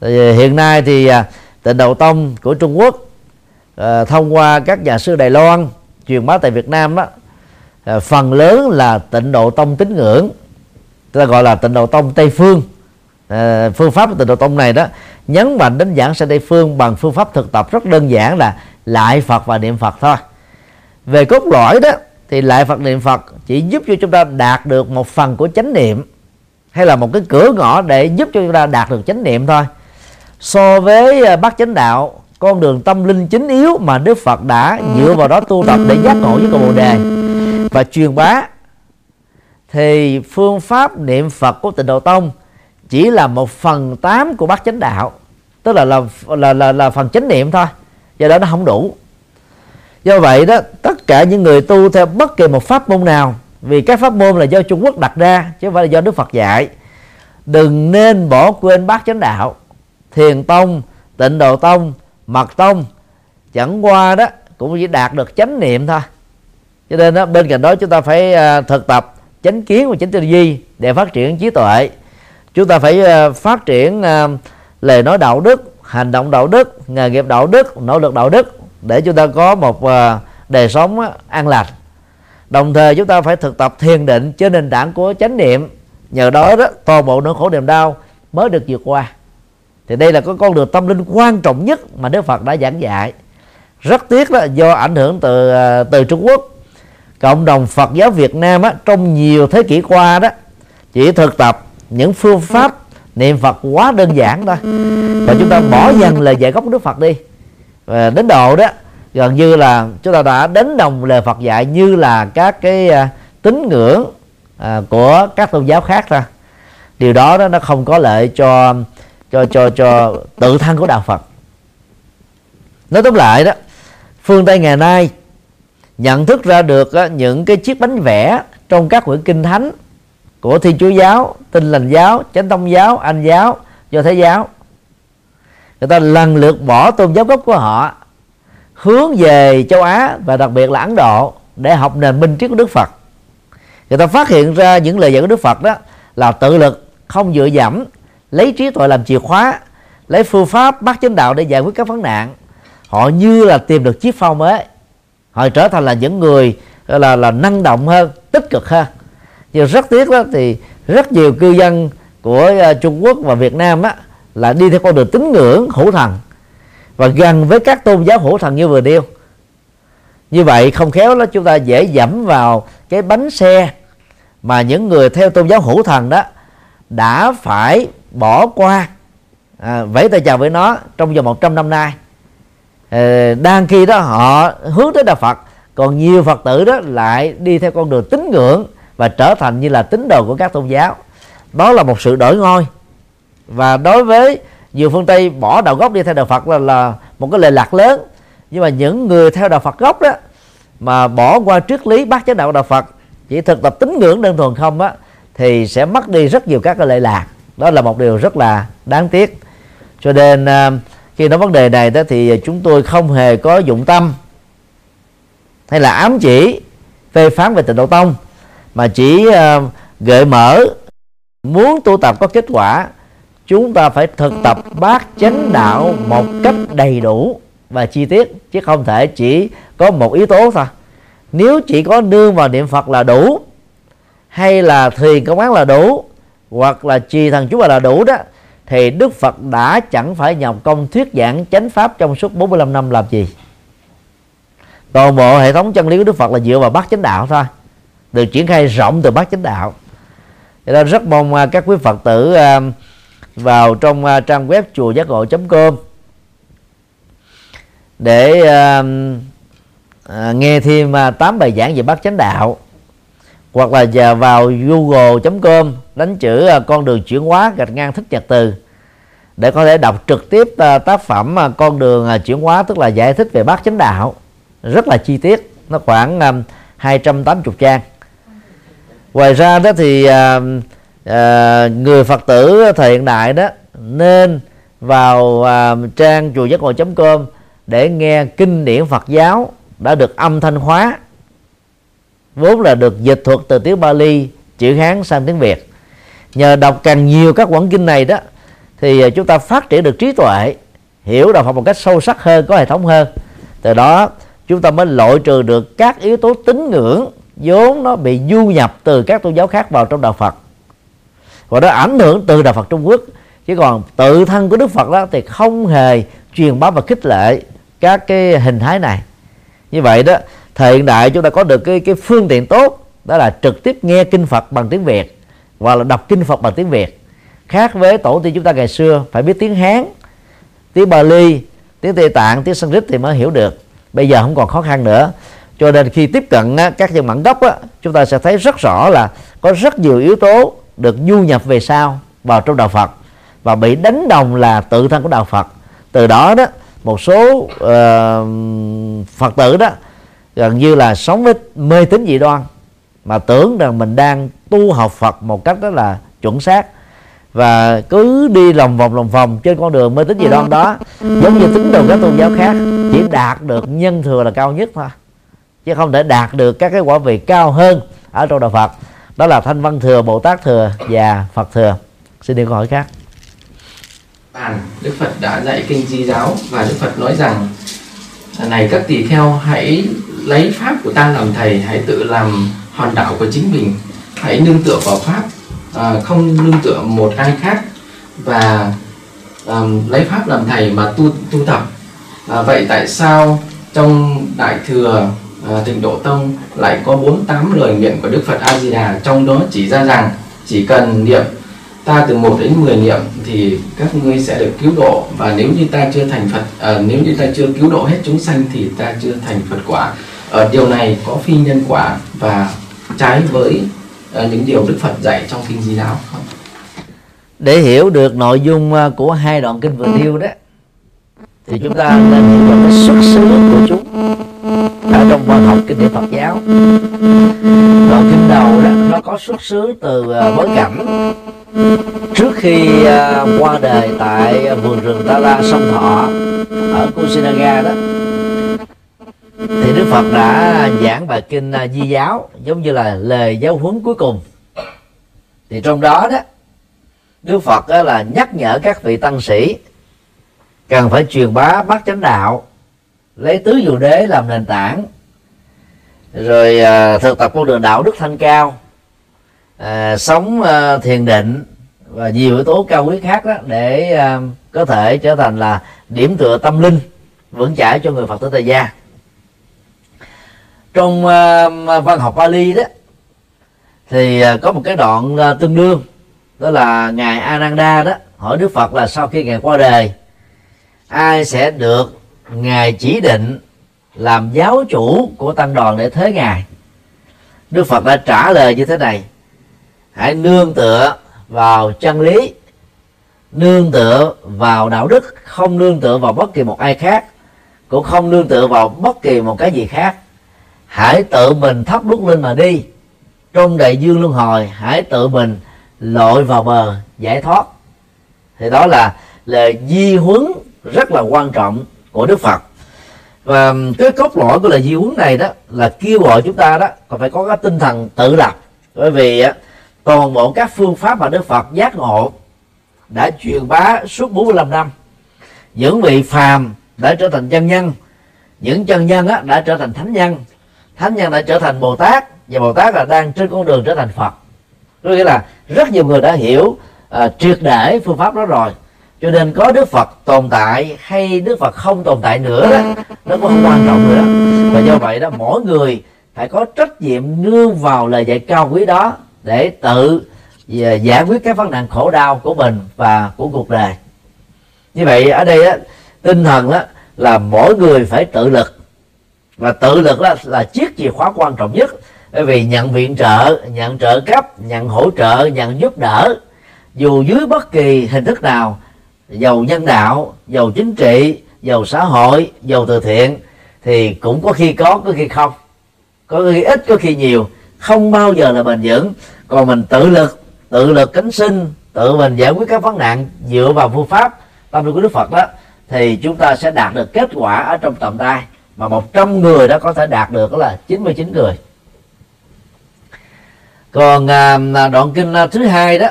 Thì hiện nay thì à, tịnh độ tông của Trung Quốc à, thông qua các nhà sư Đài Loan truyền bá tại Việt Nam đó à, ờ, phần lớn là tịnh độ tông tín ngưỡng ta gọi là tịnh độ tông Tây phương. À, phương pháp của tịnh độ tông này đó nhấn mạnh đến giảng sanh Tây phương bằng phương pháp thực tập rất đơn giản là lại Phật và niệm Phật thôi. Về cốt lõi đó thì lại Phật niệm Phật chỉ giúp cho chúng ta đạt được một phần của chánh niệm hay là một cái cửa ngõ để giúp cho chúng ta đạt được chánh niệm thôi so với à, bát chánh đạo con đường tâm linh chính yếu mà Đức Phật đã dựa vào đó tu tập để giác ngộ với cầu Bồ đề. Và truyền bá thì phương pháp niệm Phật của Tịnh Độ Tông chỉ là một phần tám của bát chánh đạo tức là là là là, là phần chánh niệm thôi do đó nó không đủ. Do vậy đó tất cả những người tu theo bất kỳ một pháp môn nào vì các pháp môn là do Trung Quốc đặt ra chứ không phải là do Đức Phật dạy đừng nên bỏ quên bát chánh đạo thiền tông tịnh độ tông mật tông. Chẳng qua đó cũng chỉ đạt được chánh niệm thôi. Cho nên đó, bên cạnh đó chúng ta phải à, thực tập chánh kiến và chánh tư duy để phát triển trí tuệ. Chúng ta phải à, phát triển à, lời nói đạo đức hành động đạo đức nghề nghiệp đạo đức nỗ lực đạo đức để chúng ta có một đời sống an lành. Đồng thời chúng ta phải thực tập thiền định trên nền tảng của chánh niệm. Nhờ đó đó toàn bộ nỗi khổ niềm đau mới được vượt qua thì đây là có con đường tâm linh quan trọng nhất mà Đức Phật đã giảng dạy. Rất tiếc đó do ảnh hưởng từ à, từ Trung Quốc. Cộng đồng Phật giáo Việt Nam á, trong nhiều thế kỷ qua đó chỉ thực tập những phương pháp niệm Phật quá đơn giản thôi. Và chúng ta bỏ dần lời dạy gốc Đức Phật đi. Và đến độ đó gần như là chúng ta đã đánh đồng lời Phật dạy như là các cái à, tín ngưỡng à, của các tôn giáo khác ra điều đó đó nó không có lợi cho cho cho cho tự thân của đạo Phật. Nói tóm lại đó, phương Tây ngày nay nhận thức ra được những cái chiếc bánh vẽ trong các quyển kinh thánh của thiên chúa giáo, tin lành giáo, chánh tông giáo, anh giáo, do thái giáo, người ta lần lượt bỏ tôn giáo gốc của họ hướng về châu Á và đặc biệt là Ấn Độ để học nền minh triết của Đức Phật. Người ta phát hiện ra những lời dạy của Đức Phật đó là tự lực, không dựa dẫm lấy trí tuệ làm chìa khóa, lấy phương pháp bắt chánh đạo để giải quyết các vấn nạn. Họ như là tìm được chiếc phao mới. Họ trở thành là những người là là năng động hơn, tích cực hơn. Nhưng rất tiếc đó thì rất nhiều cư dân của ờ, Trung Quốc và Việt Nam á, là đi theo con đường tín ngưỡng hữu thần và gần với các tôn giáo hữu thần như vừa nêu. Như vậy không khéo đó chúng ta dễ dẫm vào cái bánh xe mà những người theo tôn giáo hữu thần đó đã phải bỏ qua. À, vẫy tay chào với nó trong vòng 100 năm nay. À, đang khi đó họ hướng tới đạo Phật còn nhiều Phật tử đó lại đi theo con đường tín ngưỡng và trở thành như là tín đồ của các tôn giáo. Đó là một sự đổi ngôi. Và đối với nhiều phương tây bỏ đạo gốc đi theo đạo phật là, là một cái lệ lạc lớn. Nhưng mà những người theo đạo phật gốc đó mà bỏ qua triết lý bác chánh đạo đạo phật chỉ thực tập tín ngưỡng đơn thuần không á thì sẽ mất đi rất nhiều các cái lệ lạc đó là một điều rất là đáng tiếc. Cho nên à, khi nói vấn đề này đó thì chúng tôi không hề có dụng tâm hay là ám chỉ phê phán về tịnh độ tông, mà chỉ à, gợi mở muốn tu tập có kết quả, chúng ta phải thực tập bát chánh đạo một cách đầy đủ và chi tiết, chứ không thể chỉ có một yếu tố thôi. Nếu chỉ có nương vào niệm phật là đủ, hay là thiền công án là đủ hoặc là trì thần chú là đủ đó, thì Đức Phật đã chẳng phải nhọc công thuyết giảng chánh pháp trong suốt 45 năm làm gì. Toàn bộ hệ thống chân lý của Đức Phật là dựa vào bát chánh đạo thôi, được triển khai rộng từ bát chánh đạo. Cho nên rất mong à, các quý Phật tử à, vào trong à, trang web chùa giác ngộ com để nghe thêm 8 bài giảng về bát chánh đạo hoặc là giờ vào google.com đánh chữ à, con đường chuyển hóa gạch ngang thích nhật từ để có thể đọc trực tiếp à, tác phẩm à, con đường chuyển hóa tức là giải thích về bát chánh đạo. Rất là chi tiết nó khoảng 280 trang. Ngoài ra đó thì à, à, người phật tử thời hiện đại đó nên vào à, trang chùa giác ngộ com để nghe kinh điển phật giáo đã được âm thanh hóa vốn là được dịch thuật từ tiếng Bali chữ Hán sang tiếng Việt. Nhờ đọc càng nhiều các quảng kinh này đó, thì à, chúng ta phát triển được trí tuệ, hiểu đạo Phật một cách sâu sắc hơn, có hệ thống hơn. Từ đó, chúng ta mới loại trừ được các yếu tố tín ngưỡng vốn nó bị du nhập từ các tôn giáo khác vào trong đạo Phật. Và nó ảnh hưởng từ đạo Phật Trung Quốc. Chứ còn tự thân của Đức Phật đó thì không hề truyền bá và khích lệ các cái hình thái này. Như vậy đó thời hiện đại chúng ta có được cái cái phương tiện tốt đó là trực tiếp nghe kinh Phật bằng tiếng Việt hoặc là đọc kinh Phật bằng tiếng Việt. Khác với tổ tiên chúng ta ngày xưa phải biết tiếng Hán tiếng Bali tiếng Tây Tạng tiếng Sanskrit thì mới hiểu được. Bây giờ không còn khó khăn nữa. Cho nên khi tiếp cận các dân bản gốc chúng ta sẽ thấy rất rõ là có rất nhiều yếu tố được du nhập về sau vào trong đạo Phật và bị đánh đồng là tự thân của đạo Phật. Từ đó đó một số uh, Phật tử đó gần như là sống với mê tín dị đoan mà tưởng rằng mình đang tu học Phật một cách rất là chuẩn xác. Và cứ đi lòng vòng lòng vòng trên con đường mê tín dị đoan đó giống như tín đồ các tôn giáo khác chỉ đạt được nhân thừa là cao nhất thôi chứ không thể đạt được các cái quả vị cao hơn ở trong đạo Phật. Đó là thanh văn thừa bồ tát thừa và phật thừa. Xin đi câu hỏi khác. Bàn đức phật đã dạy kinh di giáo và đức phật nói rằng này các tỳ kheo hãy lấy pháp của ta làm thầy hãy tự làm hòn đảo của chính mình. Hãy nương tựa vào pháp à, không nương tựa một ai khác. Và à, lấy pháp làm thầy mà tu tu tập. À, vậy tại sao trong đại thừa à, tịnh độ tông lại có 48 lời nguyện của Đức Phật A Di Đà trong đó chỉ ra rằng chỉ cần niệm ta từ 1 đến 10 niệm thì các ngươi sẽ được cứu độ. Và nếu như ta chưa thành Phật à, nếu như ta chưa cứu độ hết chúng sanh thì ta chưa thành Phật quả ở điều này có phi nhân quả và trái với à, những điều Đức Phật dạy trong kinh Di Giáo không? Để hiểu được nội dung à, của hai đoạn kinh vừa nêu đó thì chúng ta nên hiểu được cái xuất xứ của chúng ở trong văn học kinh điển Phật giáo. Đoạn kinh đầu đó nó có xuất xứ từ bối cảnh. Trước khi qua đời tại vườn rừng Ta La sông Thọ ở Kusinaga đó thì Đức Phật đã giảng bài kinh à, Di giáo giống như là lời giáo huấn cuối cùng. Thì trong đó đó Đức Phật đó là nhắc nhở các vị tăng sĩ cần phải truyền bá bát chánh đạo lấy tứ diệu đế làm nền tảng rồi à, thực tập con đường đạo đức thanh cao à, sống à, thiền định và nhiều yếu tố cao quý khác đó để à, có thể trở thành là điểm tựa tâm linh vững chãi cho người phật tử tại gia trong uh, văn học Bali đó thì uh, có một cái đoạn uh, tương đương. Đó là ngài Ananda đó hỏi Đức Phật là sau khi ngài qua đời ai sẽ được ngài chỉ định làm giáo chủ của tăng đoàn để thế ngài? Đức phật đã trả lời như thế này. Hãy nương tựa vào chân lý nương tựa vào đạo đức không nương tựa vào bất kỳ một ai khác cũng không nương tựa vào bất kỳ một cái gì khác hãy tự mình thắp đuốc lên mà đi. Trong đại dương luân hồi hãy tự mình lội vào bờ giải thoát. Thì đó là lời di huấn rất là quan trọng của Đức Phật. Và um, cái cốt lõi của lời di huấn này đó là kêu gọi chúng ta đó còn phải có cái tinh thần tự lập. Bởi vì á, toàn bộ các phương pháp mà Đức Phật giác ngộ đã truyền bá suốt 45 năm. Những vị phàm đã trở thành chân nhân những chân nhân á, đã trở thành thánh nhân thánh nhân đã trở thành bồ tát và bồ tát là đang trên con đường trở thành phật. Có nghĩa là rất nhiều người đã hiểu uh, triệt để phương pháp đó rồi. Cho nên có đức phật tồn tại hay đức phật không tồn tại nữa đó nó cũng không quan trọng nữa. Và do vậy đó mỗi người phải có trách nhiệm nương vào lời dạy cao quý đó để tự à, giải quyết các vấn nạn khổ đau của mình và của cuộc đời. Như vậy ở đây á, tinh thần đó là mỗi người phải tự lực và tự lực đó là chiếc chìa khóa quan trọng nhất. Bởi vì nhận viện trợ, nhận trợ cấp, nhận hỗ trợ, nhận giúp đỡ, dù dưới bất kỳ hình thức nào, giàu nhân đạo, giàu chính trị, giàu xã hội, giàu từ thiện, thì cũng có khi có có khi không. Có khi ít, có khi nhiều. Không bao giờ là bền vững. Còn mình tự lực tự lực cánh sinh, tự mình giải quyết các vấn nạn dựa vào phương pháp tâm linh của đức phật đó, thì chúng ta sẽ đạt được kết quả ở trong tầm tay mà 100 người đó có thể đạt được đó là 99 người. Còn à, à, đoạn kinh à, thứ hai đó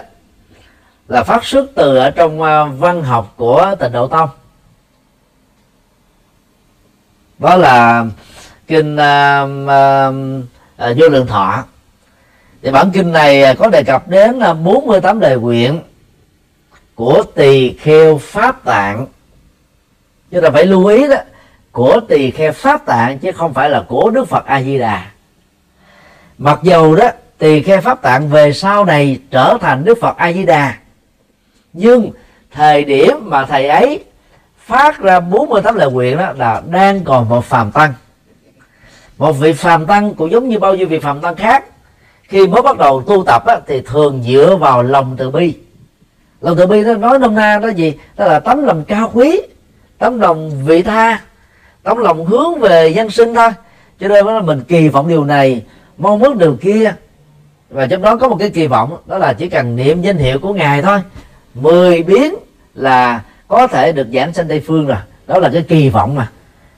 là phát xuất từ ở trong văn học của tịnh độ tông. Đó là kinh vô lượng thọ. Thì bản kinh này có đề cập đến 48 đề nguyện của tỳ kheo pháp tạng. Chúng ta phải lưu ý đó của tỳ kheo pháp tạng chứ không phải là của đức phật a di đà mặc dầu đó tỳ kheo pháp tạng về sau này trở thành đức phật a di đà nhưng thời điểm mà thầy ấy phát ra 48 lời nguyện đó là đang còn một phàm tăng. Một vị phàm tăng cũng giống như bao nhiêu vị phàm tăng khác. Khi mới bắt đầu tu tập á, thì thường dựa vào lòng từ bi. Lòng từ bi nó nói nôm na đó gì? Đó là tấm lòng cao quý tấm lòng vị tha tấm lòng hướng về nhân sinh thôi. Cho nên là mình kỳ vọng điều này, mong muốn điều kia. Và trong đó có một cái kỳ vọng, đó là chỉ cần niệm danh hiệu của ngài thôi. Mười biến là có thể được giảng sanh tây phương rồi. Đó là cái kỳ vọng mà.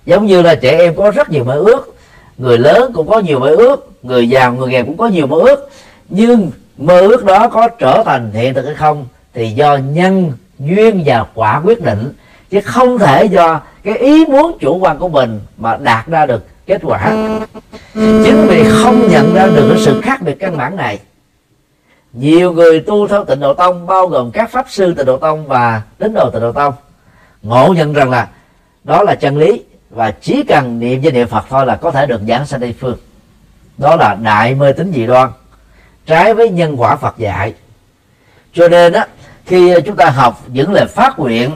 Giống như là trẻ em có rất nhiều mơ ước, người lớn cũng có nhiều mơ ước, người giàu, người nghèo cũng có nhiều mơ ước. Nhưng mơ ước đó có trở thành hiện thực hay không thì do nhân, duyên và quả quyết định chứ không thể do cái ý muốn chủ quan của mình mà đạt ra được kết quả. Chính vì không nhận ra được cái sự khác biệt căn bản này nhiều người tu theo tịnh độ tông bao gồm các pháp sư tịnh độ tông và tín đồ tịnh độ tông ngộ nhận rằng là đó là chân lý và chỉ cần niệm với niệm phật thôi là có thể được giảng sanh tây phương. Đó là đại mê tín dị đoan trái với nhân quả phật dạy. Cho nên á khi chúng ta học những lời phát nguyện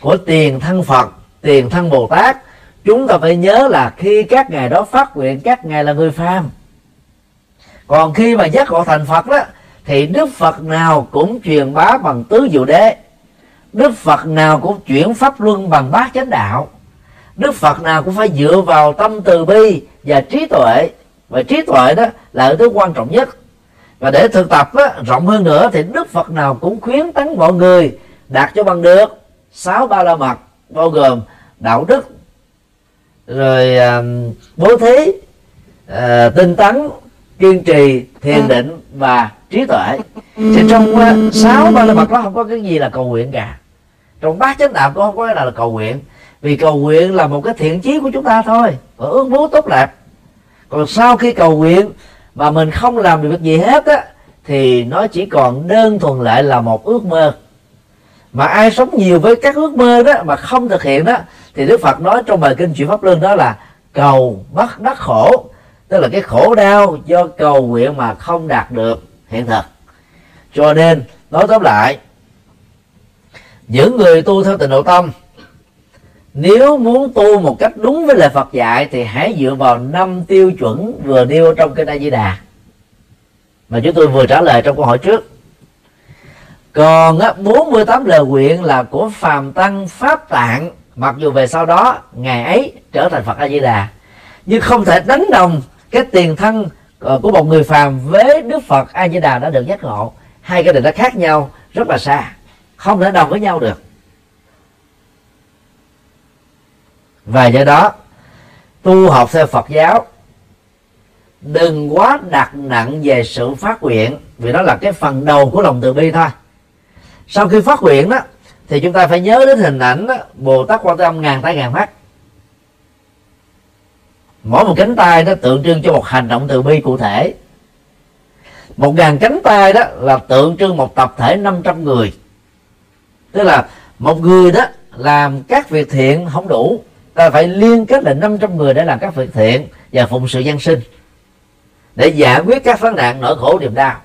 của tiền thân phật tiền thân bồ tát. Chúng ta phải nhớ là khi các ngài đó phát nguyện các ngài là người phàm. Còn khi mà giác ngộ thành phật đó thì đức phật nào cũng truyền bá bằng tứ diệu đế. Đức phật nào cũng chuyển pháp luân bằng bát chánh đạo. Đức phật nào cũng phải dựa vào tâm từ bi và trí tuệ. Và trí tuệ đó là thứ quan trọng nhất. Và để thực tập đó, rộng hơn nữa thì đức phật nào cũng khuyến tấn mọi người đạt cho bằng được sáu ba la mật bao gồm đạo đức rồi uh, bố thí uh, tinh tấn kiên trì thiền định và trí tuệ. Thì trong uh, sáu ba la mật đó không có cái gì là cầu nguyện cả. Trong bát chánh đạo cũng không có cái nào là cầu nguyện. Vì cầu nguyện là một cái thiện chí của chúng ta thôi và ước muốn tốt đẹp. Còn sau khi cầu nguyện mà mình không làm được việc gì hết á thì nó chỉ còn đơn thuần lại là một ước mơ mà ai sống nhiều với các ước mơ đó mà không thực hiện đó, thì đức phật nói trong bài kinh chuyển pháp luân đó là cầu bắt đắc khổ. Tức là cái khổ đau do cầu nguyện mà không đạt được hiện thực. Cho nên, nói tóm lại, những người tu theo tịnh độ tông, nếu muốn tu một cách đúng với lời Phật dạy thì hãy dựa vào năm tiêu chuẩn vừa nêu trong kinh A Di Đà. Mà chúng tôi vừa trả lời trong câu hỏi trước còn á, 48 lời nguyện là của phàm tăng pháp tạng. Mặc dù về sau đó ngày ấy trở thành Phật A Di Đà nhưng không thể đánh đồng cái tiền thân ờ, của một người phàm với Đức Phật A Di Đà đã được giác ngộ. Hai cái này nó khác nhau rất là xa. Không thể đồng với nhau được. Và do đó tu học theo Phật giáo đừng quá đặt nặng về sự phát nguyện vì đó là cái phần đầu của lòng từ bi thôi sau khi phát nguyện đó thì chúng ta phải nhớ đến hình ảnh đó, Bồ Tát quan tâm ngàn tay ngàn mắt. Mỗi một cánh tay đó tượng trưng cho một hành động từ bi cụ thể. Một ngàn cánh tay đó là tượng trưng một tập thể 500 người. Tức là một người đó làm các việc thiện không đủ ta phải liên kết lại 500 người để làm các việc thiện và phụng sự dân sinh để giải quyết các vấn nạn nỗi khổ niềm đau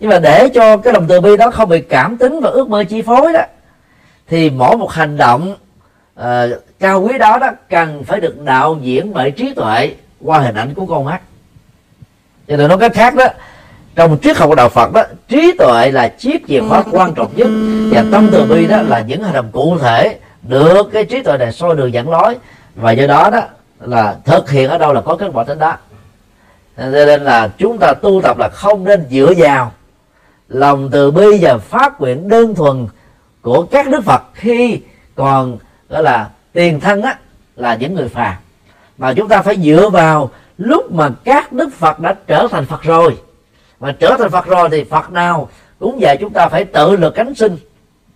nhưng mà để cho cái lòng từ bi đó không bị cảm tính và ước mơ chi phối đó thì mỗi một hành động uh, cao quý đó đó cần phải được đạo diễn bởi trí tuệ qua hình ảnh của con mắt. Cho nên nói cách khác đó trong triết học của đạo Phật đó trí tuệ là chiếc chìa khóa quan trọng nhất. Và tâm từ bi đó là những hành động cụ thể được cái trí tuệ này soi đường dẫn lối. Và do đó đó là thực hiện ở đâu là có kết quả đến đó. Cho nên là chúng ta tu tập là không nên dựa vào lòng từ bi và phát nguyện đơn thuần của các đức phật khi còn, gọi là, tiền thân á, là những người phàm. Mà chúng ta phải dựa vào lúc mà các đức phật đã trở thành phật rồi. Mà trở thành phật rồi thì phật nào cũng dạy chúng ta phải tự lực cánh sinh.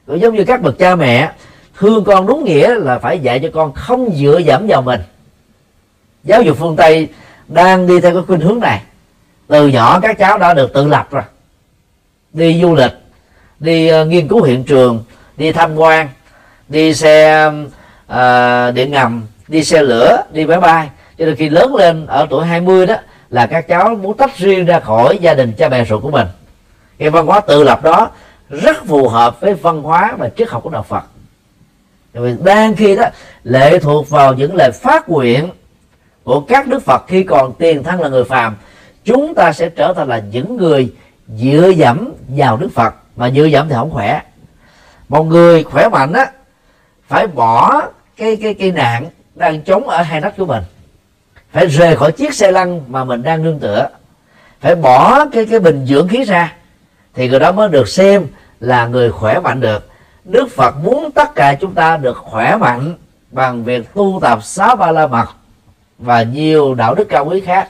Cũng giống như các bậc cha mẹ, thương con đúng nghĩa là phải dạy cho con không dựa dẫm vào mình. Giáo dục phương tây đang đi theo cái khuynh hướng này. Từ nhỏ các cháu đã được tự lập rồi đi du lịch đi uh, nghiên cứu hiện trường đi tham quan đi xe uh, điện ngầm đi xe lửa đi máy bay. Cho nên khi lớn lên ở tuổi 20 đó là các cháu muốn tách riêng ra khỏi gia đình cha mẹ ruột của mình. Cái văn hóa tự lập đó rất phù hợp với văn hóa và triết học của đạo Phật. Vì đang khi đó lệ thuộc vào những lời phát nguyện của các đức Phật khi còn tiền thân là người phàm chúng ta sẽ trở thành là những người dựa dẫm vào đức Phật, mà dựa dẫm thì không khỏe. Một người khỏe mạnh á, phải bỏ cái cái cây nạn đang chống ở hai nách của mình. Phải rời khỏi chiếc xe lăn mà mình đang nương tựa. Phải bỏ cái cái bình dưỡng khí ra, thì người đó mới được xem là người khỏe mạnh được. Đức Phật muốn tất cả chúng ta được khỏe mạnh bằng việc tu tập sáu ba la mật và nhiều đạo đức cao quý khác.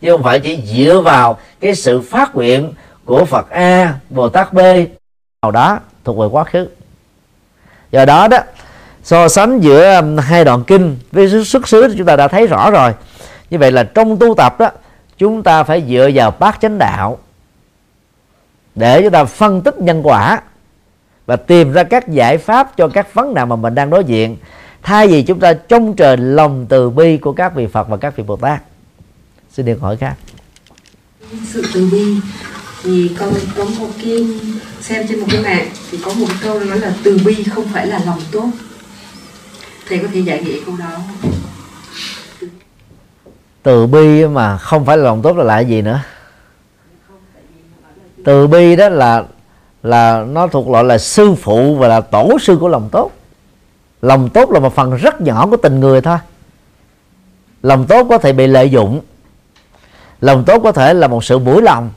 Chứ không phải chỉ dựa vào cái sự phát nguyện của Phật A, Bồ Tát B nào đó thuộc về quá khứ. Do đó đó so sánh giữa um, hai đoạn kinh với xuất xứ thì chúng ta đã thấy rõ rồi. Như vậy là trong tu tập đó chúng ta phải dựa vào bát chánh đạo để chúng ta phân tích nhân quả và tìm ra các giải pháp cho các vấn nạn mà mình đang đối diện thay vì chúng ta trông chờ lòng từ bi của các vị Phật và các vị Bồ Tát xin được hỏi khác sự từ bi thì con có một cái, xem trên một cái mạng thì có một câu nói là từ bi không phải là lòng tốt. Thầy có thể giải nghĩa câu đó từ bi mà không phải là lòng tốt là lại gì nữa? Từ bi đó là là nó thuộc loại là sư phụ và là tổ sư của lòng tốt. Lòng tốt là một phần rất nhỏ của tình người thôi. Lòng tốt có thể bị lợi dụng. Lòng tốt có thể là một sự mũi lòng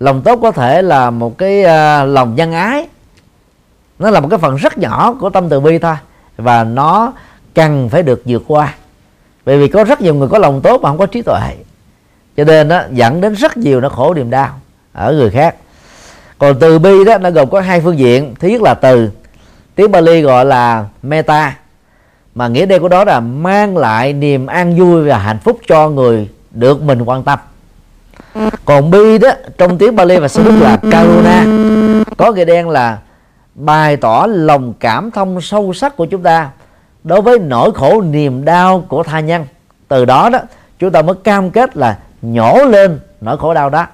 lòng tốt có thể là một cái uh, lòng nhân ái. Nó là một cái phần rất nhỏ của tâm từ bi thôi và nó cần phải được vượt qua. Bởi vì có rất nhiều người có lòng tốt mà không có trí tuệ. Cho nên nó dẫn đến rất nhiều nó khổ niềm đau ở người khác. Còn từ bi đó nó gồm có hai phương diện. Thứ nhất là từ tiếng Bali gọi là meta mà nghĩa đen của đó là mang lại niềm an vui và hạnh phúc cho người được mình quan tâm còn bi đó trong tiếng Bali và Sanskrit là karuna. Có nghĩa đen là bày tỏ lòng cảm thông sâu sắc của chúng ta đối với nỗi khổ niềm đau của tha nhân. Từ đó đó chúng ta mới cam kết là nhổ lên nỗi khổ đau đó.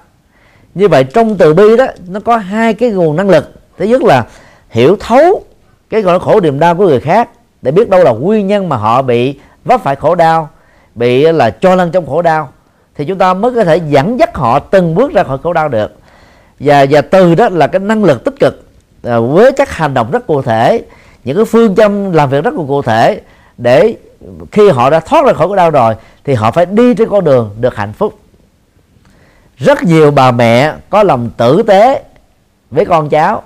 Như vậy trong từ bi đó nó có hai cái nguồn năng lực. Thứ nhất là hiểu thấu cái nỗi khổ niềm đau của người khác để biết đâu là nguyên nhân mà họ bị vấp phải khổ đau bị là cho lăn trong khổ đau thì chúng ta mới có thể dẫn dắt họ từng bước ra khỏi khổ đau được. Và và từ đó là cái năng lực tích cực à, với các hành động rất cụ thể những cái phương châm làm việc rất là cụ thể để khi họ đã thoát ra khỏi khổ đau rồi thì họ phải đi trên con đường được hạnh phúc. Rất nhiều bà mẹ có lòng tử tế với con cháu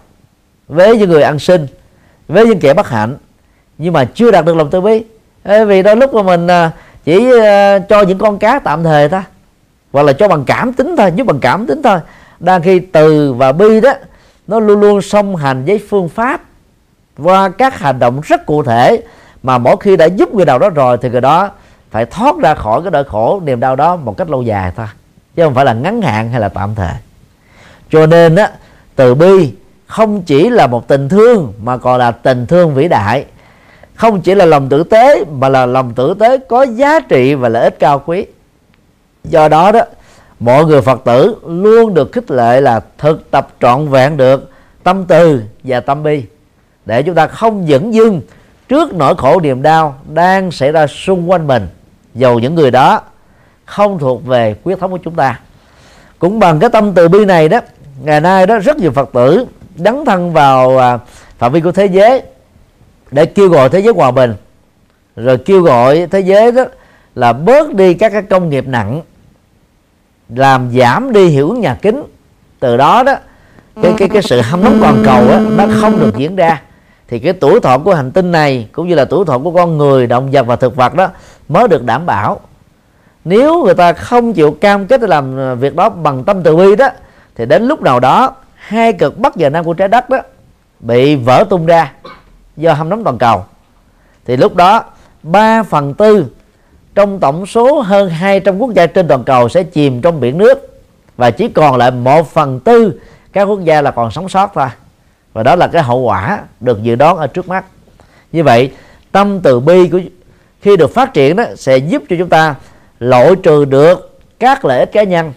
với những người ăn xin với những kẻ bất hạnh nhưng mà chưa đạt được lòng từ bi. Vì đôi lúc mà mình à, chỉ à, cho những con cá tạm thời thôi hoặc là cho bằng cảm tính thôi giúp bằng cảm tính thôi. Đang khi từ và bi đó, nó luôn luôn song hành với phương pháp qua các hành động rất cụ thể. Mà mỗi khi đã giúp người nào đó rồi thì người đó phải thoát ra khỏi cái nỗi khổ, niềm đau đó một cách lâu dài thôi. Chứ không phải là ngắn hạn hay là tạm thời. Cho nên á, từ bi không chỉ là một tình thương, mà còn là tình thương vĩ đại. Không chỉ là lòng tử tế, mà là lòng tử tế có giá trị và lợi ích cao quý do đó đó mọi người phật tử luôn được khích lệ là thực tập trọn vẹn được tâm từ và tâm bi. Để chúng ta không dẫn dưng trước nỗi khổ niềm đau đang xảy ra xung quanh mình. Dầu những người đó không thuộc về quyết thống của chúng ta. Cũng bằng cái tâm từ bi này đó, ngày nay đó rất nhiều phật tử dấn thân vào à, phạm vi của thế giới để kêu gọi thế giới hòa bình. Rồi kêu gọi thế giới đó là bớt đi các cái công nghiệp nặng làm giảm đi hiệu ứng nhà kính. Từ đó đó cái cái cái sự hâm nóng toàn cầu á, nó không được diễn ra. Thì cái tuổi thọ của hành tinh này cũng như là tuổi thọ của con người động vật và thực vật đó mới được đảm bảo. Nếu người ta không chịu cam kết làm à, việc đó bằng tâm từ bi đó thì đến lúc nào đó hai cực bắc và nam của trái đất đó bị vỡ tung ra do hâm nóng toàn cầu. Thì lúc đó 3 phần tư trong tổng số hơn 200 quốc gia trên toàn cầu sẽ chìm trong biển nước. Và chỉ còn lại một phần tư các quốc gia là còn sống sót thôi. Và đó là cái hậu quả được dự đoán ở trước mắt. Như vậy, tâm từ bi của khi được phát triển đó sẽ giúp cho chúng ta loại trừ được các lợi ích cá nhân,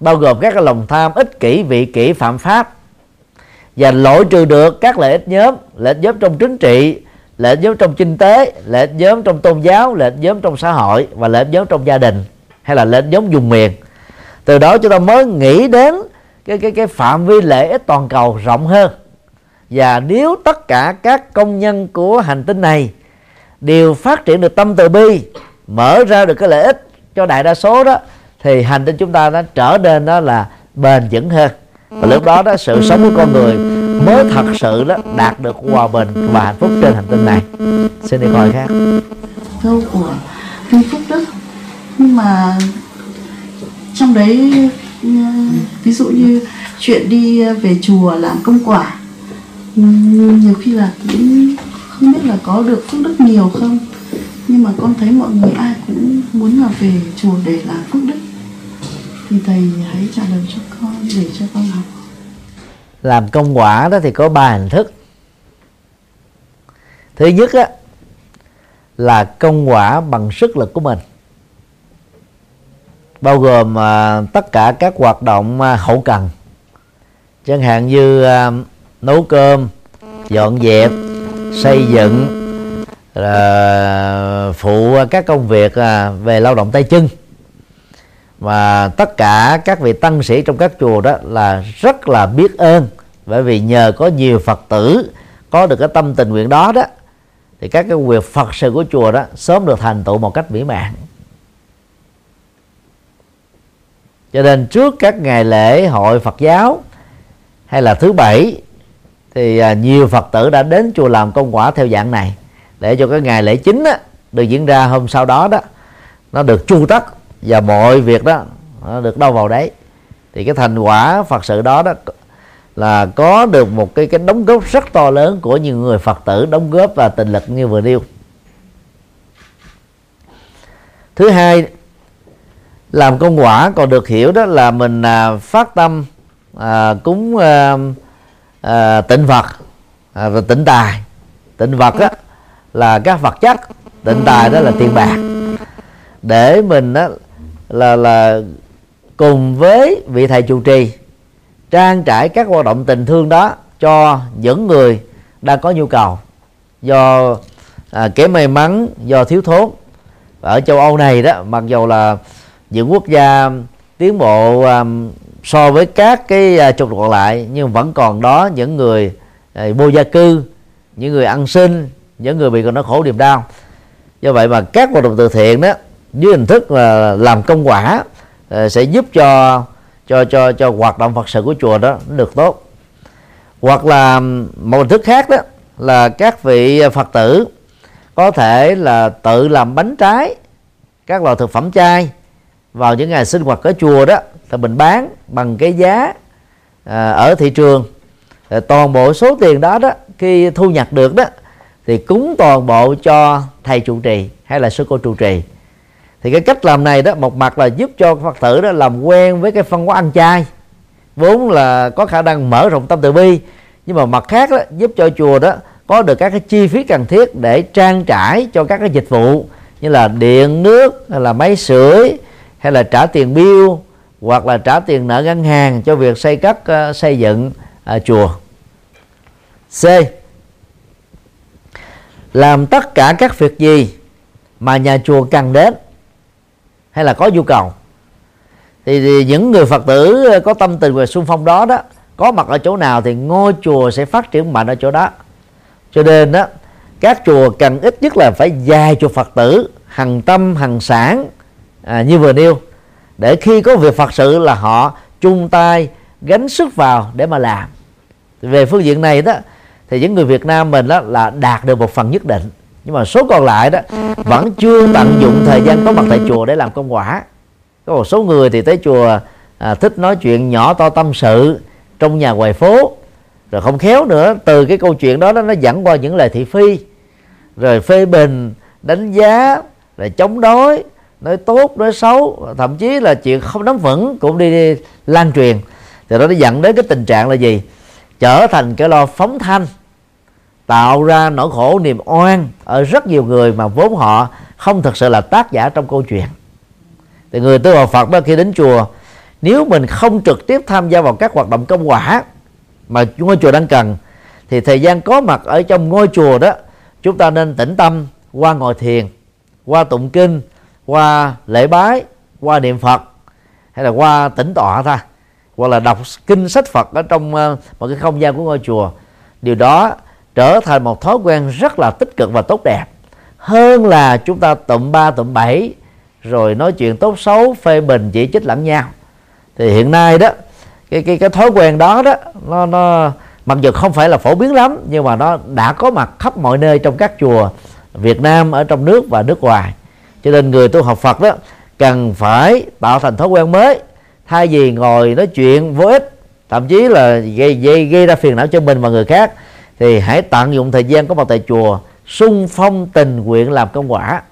bao gồm các cái lòng tham ích kỷ, vị kỷ, phạm pháp, và loại trừ được các lợi ích nhóm, lợi ích nhóm trong chính trị lợi ích nhóm trong kinh tế lợi ích nhóm trong tôn giáo lợi ích nhóm trong xã hội và lợi ích nhóm trong gia đình hay là lợi ích nhóm vùng miền. Từ đó chúng ta mới nghĩ đến cái cái cái phạm vi lợi ích toàn cầu rộng hơn. Và nếu tất cả các công nhân của hành tinh này đều phát triển được tâm từ bi, mở ra được cái lợi ích cho đại đa số đó, thì hành tinh chúng ta nó trở nên đó là bền vững hơn. Và lúc đó đó sự sống của con người mới thật sự đó đạt được hòa bình và hạnh phúc trên hành tinh này. Xin đi coi khác. Câu của Kinh Phúc Đức nhưng mà trong đấy ừ, ví dụ như chuyện đi về chùa làm công quả ừ, nhiều khi là cũng không biết là có được phước đức nhiều không. Nhưng mà con thấy mọi người ai cũng muốn là về chùa để làm phước đức. Thì thầy hãy trả lời cho con, để cho con học làm công quả đó thì có ba hình thức. Thứ nhất á, là công quả bằng sức lực của mình. Bao gồm à, tất cả các hoạt động à, hậu cần. Chẳng hạn như à, nấu cơm dọn dẹp xây dựng à, phụ các công việc à, về lao động tay chân và tất cả các vị tăng sĩ trong các chùa đó là rất là biết ơn. Bởi vì nhờ có nhiều phật tử, có được cái tâm tình nguyện đó đó, thì các cái việc phật sự của chùa đó sớm được thành tựu một cách mỹ mãn. Cho nên trước các ngày lễ hội Phật giáo hay là thứ bảy, thì à, nhiều Phật tử đã đến chùa làm công quả theo dạng này. Để cho cái ngày lễ chính đó được diễn ra hôm sau đó đó, nó được chu tất và mọi việc đó nó được đâu vào đấy. Thì cái thành quả Phật sự đó đó là có được một cái cái đóng góp rất to lớn của nhiều người Phật tử đóng góp và tình lực như vừa nêu. Thứ hai làm công quả còn được hiểu đó là mình à, phát tâm à, cúng à, à, tịnh vật à, và tịnh tài. Tịnh vật đó là các vật chất tịnh tài đó là tiền bạc. Để mình đó là là cùng với vị thầy chủ trì trang trải các hoạt động tình thương đó cho những người đang có nhu cầu do à, kém may mắn do thiếu thốn. Ở châu Âu này đó mặc dù là những quốc gia tiến bộ à, so với các cái à, trục còn lại nhưng vẫn còn đó những người à, vô gia cư những người ăn xin những người bị còn nó khổ niềm đau. Do vậy mà các hoạt động từ thiện đó dưới hình thức là làm công quả ờ, sẽ giúp cho cho cho cho hoạt động phật sự của chùa đó được tốt. Hoặc là một hình thức khác đó là các vị phật tử có thể là tự làm bánh trái các loại thực phẩm chay vào những ngày sinh hoạt ở chùa đó thì mình bán bằng cái giá à, ở thị trường. Thì toàn bộ số tiền đó đó khi thu nhập được đó thì cúng toàn bộ cho thầy trụ trì hay là sư cô trụ trì thì cái cách làm này đó một mặt là giúp cho phật tử đó làm quen với cái phân hóa ăn chay. Vốn là có khả năng mở rộng tâm từ bi nhưng mà mặt khác đó giúp cho chùa đó có được các cái chi phí cần thiết để trang trải cho các cái dịch vụ như là điện nước hay là máy sưởi hay là trả tiền bill hoặc là trả tiền nợ ngân hàng cho việc xây cất uh, xây dựng uh, chùa. C. Làm tất cả các việc gì mà nhà chùa cần đến? Hay là có nhu cầu. Thì, thì những người phật tử ờ, có tâm tình về xung phong đó đó có mặt ở chỗ nào thì ngôi chùa sẽ phát triển mạnh ở chỗ đó. Cho nên đó các chùa cần ít nhất là phải dài chùa phật tử hằng tâm hằng sản à, như vừa nêu để khi có việc phật sự là họ chung tay gánh sức vào để mà làm. Về phương diện này đó thì những người Việt Nam mình đó là đạt được một phần nhất định nhưng mà số còn lại đó vẫn chưa tận dụng thời gian có mặt tại chùa để làm công quả. Có một số người thì tới chùa à, thích nói chuyện nhỏ to tâm sự trong nhà ngoài phố. Rồi không khéo nữa từ cái câu chuyện đó, đó nó dẫn qua những lời thị phi. Rồi phê bình đánh giá rồi chống đối nói tốt nói xấu. Thậm chí là chuyện không nắm vững cũng đi, đi lan truyền. Thì đó nó dẫn đến cái tình trạng là gì? Trở thành cái lo phóng thanh tạo ra nỗi khổ niềm oan ở rất nhiều người mà vốn họ không thực sự là tác giả trong câu chuyện. Thì người tu học Phật đó khi đến chùa, nếu mình không trực tiếp tham gia vào các hoạt động công quả mà ngôi chùa đang cần, thì thời gian có mặt ở trong ngôi chùa đó, chúng ta nên tĩnh tâm, qua ngồi thiền, qua tụng kinh, qua lễ bái, qua niệm phật, hay là qua tĩnh tọa thôi, hoặc là đọc kinh sách phật ở trong ờ, một cái không gian của ngôi chùa. Điều đó trở thành một thói quen rất là tích cực và tốt đẹp. Hơn là chúng ta tụm ba tụm bảy rồi nói chuyện tốt xấu phê bình chỉ trích lẫn nhau. Thì hiện nay đó cái cái cái thói quen đó đó nó nó mặc dù không phải là phổ biến lắm nhưng mà nó đã có mặt khắp mọi nơi trong các chùa Việt Nam ở trong nước và nước ngoài. Cho nên người tu học Phật đó cần phải tạo thành thói quen mới thay vì ngồi nói chuyện vô ích thậm chí là gây, gây, gây ra phiền não cho mình và người khác thì hãy tận dụng thời gian có mặt tại chùa sung phong tình nguyện làm công quả.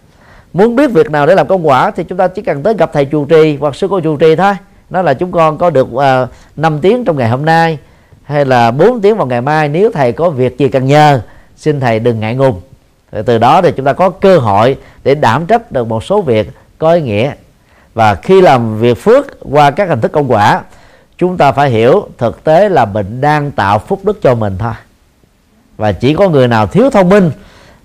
Muốn biết việc nào để làm công quả thì chúng ta chỉ cần tới gặp thầy trụ trì hoặc sư cô trụ trì thôi. Nó là chúng con có được à, uh, 5 tiếng trong ngày hôm nay hay là 4 tiếng vào ngày mai nếu thầy có việc gì cần nhờ xin thầy đừng ngại ngùng. Từ đó thì chúng ta có cơ hội để đảm trách được một số việc có ý nghĩa. Và khi làm việc phước qua các hình thức công quả chúng ta phải hiểu thực tế là mình đang tạo phúc đức cho mình thôi và chỉ có người nào thiếu thông minh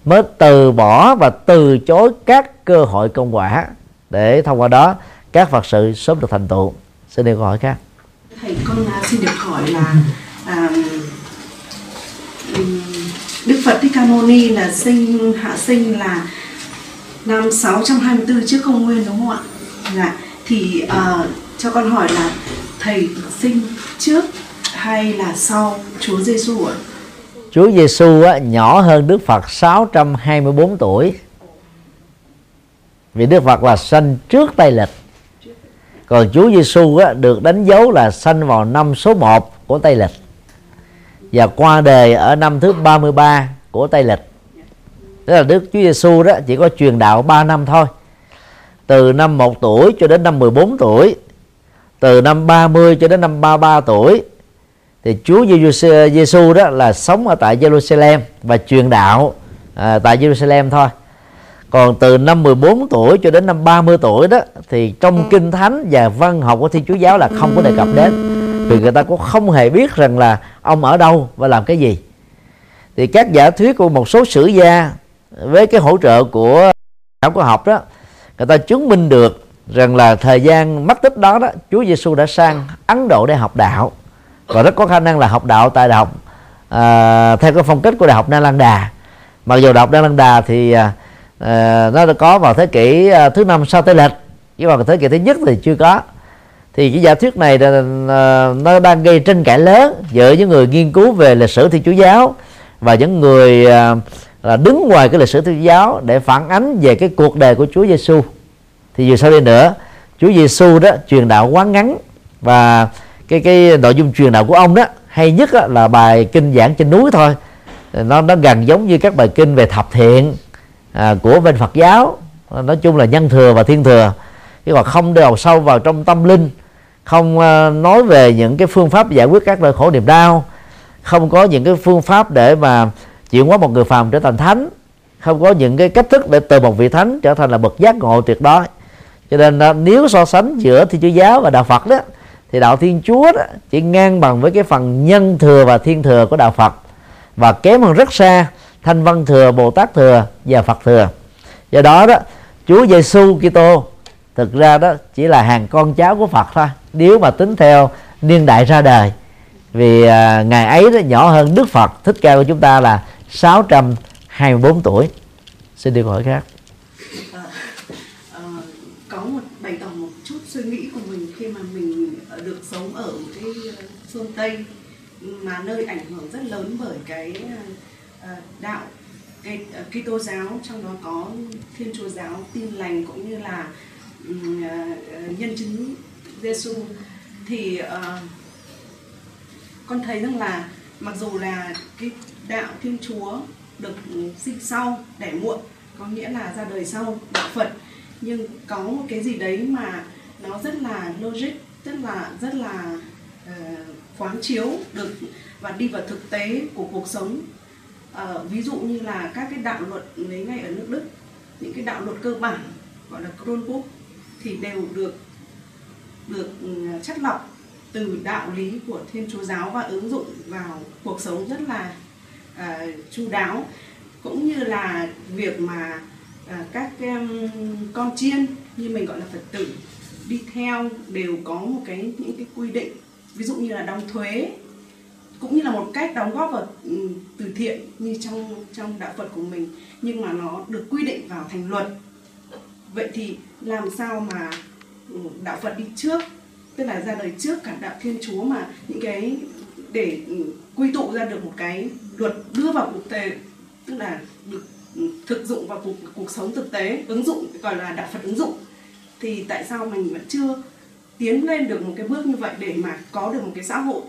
mới từ bỏ và từ chối các cơ hội công quả để thông qua đó các phật sự sớm được thành tựu xin điều câu hỏi khác thầy con à, xin được hỏi là à, Đức Phật Thích Ca Mâu Ni là sinh hạ sinh là năm 624 trước công nguyên đúng không ạ? Dạ. Thì uh, cho con hỏi là thầy sinh trước hay là sau Chúa Giêsu ạ? Chúa Giêsu á, nhỏ hơn Đức Phật 624 tuổi. Vì Đức Phật là sanh trước Tây lịch. Còn Chúa Giêsu á, được đánh dấu là sanh vào năm số 1 của Tây lịch và qua đời ở năm thứ 33 của Tây lịch. Tức là Đức Chúa Giêsu đó chỉ có truyền đạo 3 năm thôi. Từ năm 1 tuổi cho đến năm 14 tuổi, từ năm 30 cho đến năm 33 tuổi thì Chúa Giêsu đó là sống ở tại Jerusalem và truyền đạo à, tại Jerusalem thôi. Còn từ năm 14 tuổi cho đến năm 30 tuổi đó thì trong kinh thánh và văn học của thiên chúa giáo là không có đề cập đến. Vì người ta cũng không hề biết rằng là ông ở đâu và làm cái gì. Thì các giả thuyết của một số sử gia với cái hỗ trợ của khảo cổ học đó người ta chứng minh được rằng là thời gian mất tích đó đó Chúa Giêsu đã sang Ấn Độ để học đạo và rất có khả năng là học đạo tại đại học à, theo cái phong cách của đại học Nalanda mặc dù đại học Nalanda thì à, à, nó đã có vào thế kỷ à, thứ năm sau tây lịch nhưng mà thế kỷ thứ nhất thì chưa có. Thì cái giả thuyết này là, à, nó đang gây tranh cãi lớn giữa những người nghiên cứu về lịch sử thiên chúa giáo và những người à, là đứng ngoài cái lịch sử thiên chúa giáo để phản ánh về cái cuộc đời của Chúa Giêsu thì dù sau đây nữa Chúa Giêsu đó truyền đạo quá ngắn và cái cái nội dung truyền đạo của ông đó hay nhất đó, là bài kinh giảng trên núi thôi. Nó nó gần giống như các bài kinh về thập thiện à, của bên Phật giáo. Nói chung là nhân thừa và thiên thừa. Nhưng mà không đào sâu vào trong tâm linh không à, nói về những cái phương pháp giải quyết các nỗi khổ niềm đau không có những cái phương pháp để mà chuyển hóa một người phàm trở thành thánh không có những cái cách thức để từ một vị thánh trở thành là bậc giác ngộ tuyệt đối. Cho nên à, nếu so sánh giữa thiên chúa giáo và đạo phật đó thì đạo thiên chúa đó chỉ ngang bằng với cái phần nhân thừa và thiên thừa của đạo phật và kém hơn rất xa thanh văn thừa bồ tát thừa và phật thừa. Do đó đó chúa giêsu kitô thực ra đó chỉ là hàng con cháu của phật thôi nếu mà tính theo niên đại ra đời. Vì à, ngày ấy đó nhỏ hơn đức phật thích ca của chúng ta là 624 tuổi. Xin đi câu hỏi khác Ờ, ờ, có một bày tỏ một chút suy nghĩ của mình khi mà mình ờ, được sống ở một cái ờ, phương Tây mà nơi ảnh hưởng rất lớn bởi cái ờ, đạo cái ờ, Kitô giáo. Trong đó có Thiên Chúa giáo Tin lành cũng như là ờ, nhân chứng Giêsu thì con thấy rằng là mặc dù là cái đạo Thiên Chúa được sinh sau đẻ muộn có nghĩa là ra đời sau đạo Phật nhưng có một cái gì đấy mà nó rất là logic rất là rất là uh, quán chiếu được và đi vào thực tế của cuộc sống. À, ví dụ như là các cái đạo luật lấy ngay ở nước Đức những cái đạo luật cơ bản gọi là Kronbuch thì đều được được ừ, chất lọc từ đạo lý của Thiên Chúa giáo và ứng dụng vào cuộc sống rất là à, chu đáo. Cũng như là việc mà à, các um, con chiên như mình gọi là Phật tử đi theo đều có một cái những cái quy định ví dụ như là đóng thuế, cũng như là một cách đóng góp vào ừ, từ thiện như trong trong đạo Phật của mình, nhưng mà nó được quy định vào thành luật. Vậy thì làm sao mà ừ, đạo Phật đi trước, tức là ra đời trước cả đạo Thiên Chúa mà những cái, để ừ, quy tụ ra được một cái luật đưa vào cuộc tế, tức là được thực dụng vào cuộc cuộc sống thực tế, ứng dụng, gọi là đạo Phật ứng dụng. Thì tại sao mình vẫn chưa tiến lên được một cái bước như vậy để mà có được một cái xã hội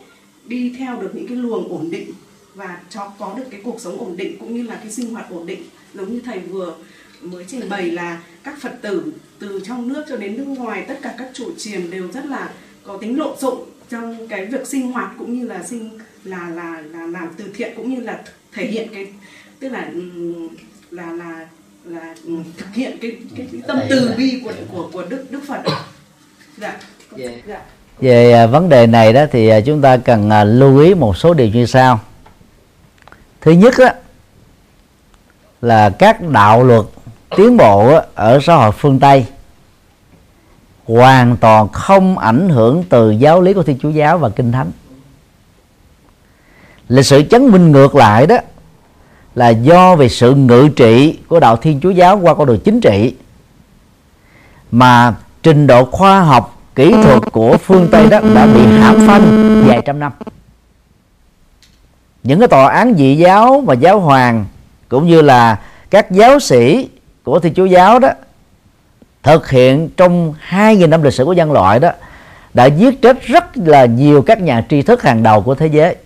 đi theo được những cái luồng ổn định và cho có được cái cuộc sống ổn định cũng như là cái sinh hoạt ổn định. Giống như thầy vừa mới trình bày là các phật tử từ trong nước cho đến nước ngoài tất cả các chủ triền đều rất là có tính lộn xộn trong cái việc sinh hoạt cũng như là sinh là là là làm từ thiện cũng như là thể hiện cái tức là là là là thực hiện cái cái, cái tâm từ bi của của của đức đức phật. Dạ về à, vấn đề này đó thì à, chúng ta cần à, lưu ý một số điều như sau. Thứ nhất á, là các đạo luật tiến bộ ở xã hội phương tây hoàn toàn không ảnh hưởng từ giáo lý của thiên chúa giáo và kinh thánh. Lịch sử chứng minh ngược lại đó là do về sự ngự trị của đạo thiên chúa giáo qua con đường chính trị mà trình độ khoa học kỹ thuật của phương tây đó đã bị hãm phanh vài trăm năm. Những cái tòa án dị giáo và giáo hoàng cũng như là các giáo sĩ của thiên chúa giáo đó thực hiện trong 2.000 năm lịch sử của nhân loại đó đã giết chết rất là nhiều các nhà tri thức hàng đầu của thế giới.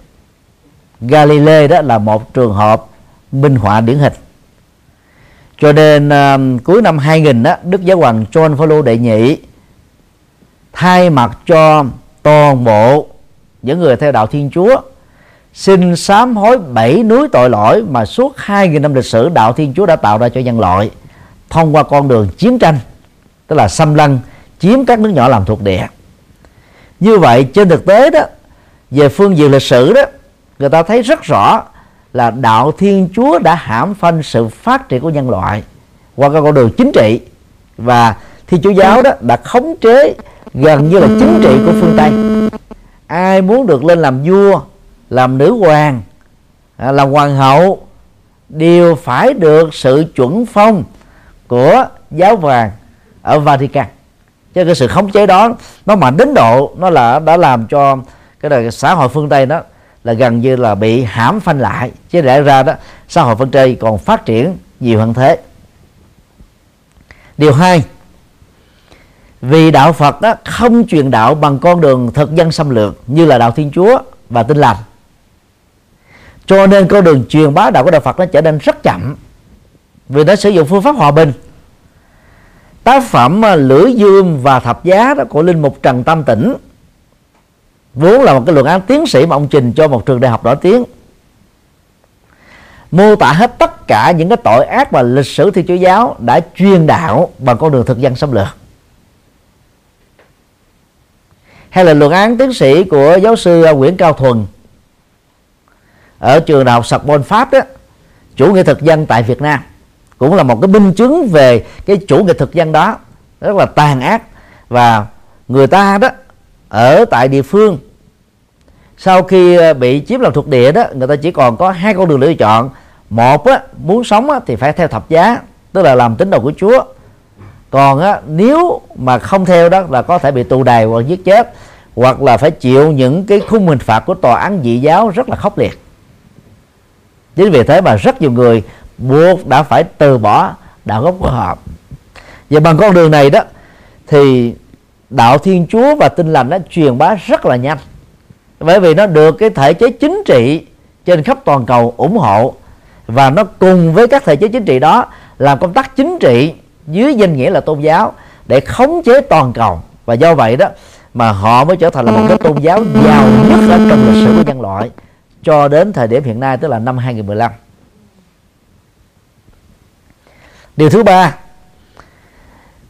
Galilei đó là một trường hợp minh họa điển hình. Cho nên uh, cuối năm 2000 đó Đức Giáo hoàng John Paul đệ nhị thay mặt cho toàn bộ những người theo đạo Thiên Chúa, xin sám hối bảy núi tội lỗi mà suốt 2.000 năm lịch sử đạo Thiên Chúa đã tạo ra cho nhân loại thông qua con đường chiến tranh, tức là xâm lăng, chiếm các nước nhỏ làm thuộc địa. Như vậy, trên thực tế đó, về phương diện lịch sử đó, người ta thấy rất rõ là đạo thiên chúa đã hãm phanh sự phát triển của nhân loại qua các con đường chính trị và thiên chúa giáo đó đã khống chế gần như là chính trị của phương tây. Ai muốn được lên làm vua, làm nữ hoàng à, làm hoàng hậu, đều phải được sự chuẩn phong của giáo hoàng ở Vatican. Cho cái sự khống chế đó, nó mạnh đến độ nó là, đã làm cho cái đời xã hội phương Tây đó là gần như là bị hãm phanh lại. Chứ lẽ ra đó, xã hội phương Tây còn phát triển nhiều hơn thế. Điều hai vì đạo Phật đó không truyền đạo bằng con đường thực dân xâm lược như là đạo Thiên Chúa và Tin lành. Cho nên con đường truyền bá đạo của đạo Phật nó trở nên rất chậm, vì nó sử dụng phương pháp hòa bình. Tác phẩm à, lưỡi dương và thập giá đó của linh mục trần tâm tĩnh, vốn là một cái luận án tiến sĩ mà ông trình cho một trường đại học nổi tiếng, mô tả hết tất cả những cái tội ác mà lịch sử thiên chúa giáo đã truyền đạo bằng con đường thực dân xâm lược hay là luận án tiến sĩ của giáo sư à, Nguyễn Cao Thuần? Ở trường đại học Sorbonne Pháp đó chủ nghĩa thực dân tại Việt Nam cũng là một cái minh chứng về cái chủ nghĩa thực dân đó rất là tàn ác. Và người ta đó ở tại địa phương sau khi à, bị chiếm làm thuộc địa đó người ta chỉ còn có hai con đường lựa chọn. Một á, muốn sống á, thì phải theo thập giá tức là làm tín đồ của Chúa còn á, nếu mà không theo đó là có thể bị tù đày hoặc giết chết hoặc là phải chịu những cái khung hình phạt của tòa án dị giáo rất là khốc liệt. Chính vì thế mà rất nhiều người buộc đã phải từ bỏ đạo gốc của họ. Và bằng con đường này đó thì đạo thiên chúa và tinh lành nó truyền bá rất là nhanh. Bởi vì nó được cái thể chế chính trị trên khắp toàn cầu ủng hộ và nó cùng với các thể chế chính trị đó làm công tác chính trị dưới danh nghĩa là tôn giáo để khống chế toàn cầu. Và do vậy đó mà họ mới trở thành là một cái tôn giáo giàu nhất ở trong lịch sử của nhân loại cho đến thời điểm hiện nay tức là năm 2015 điều thứ ba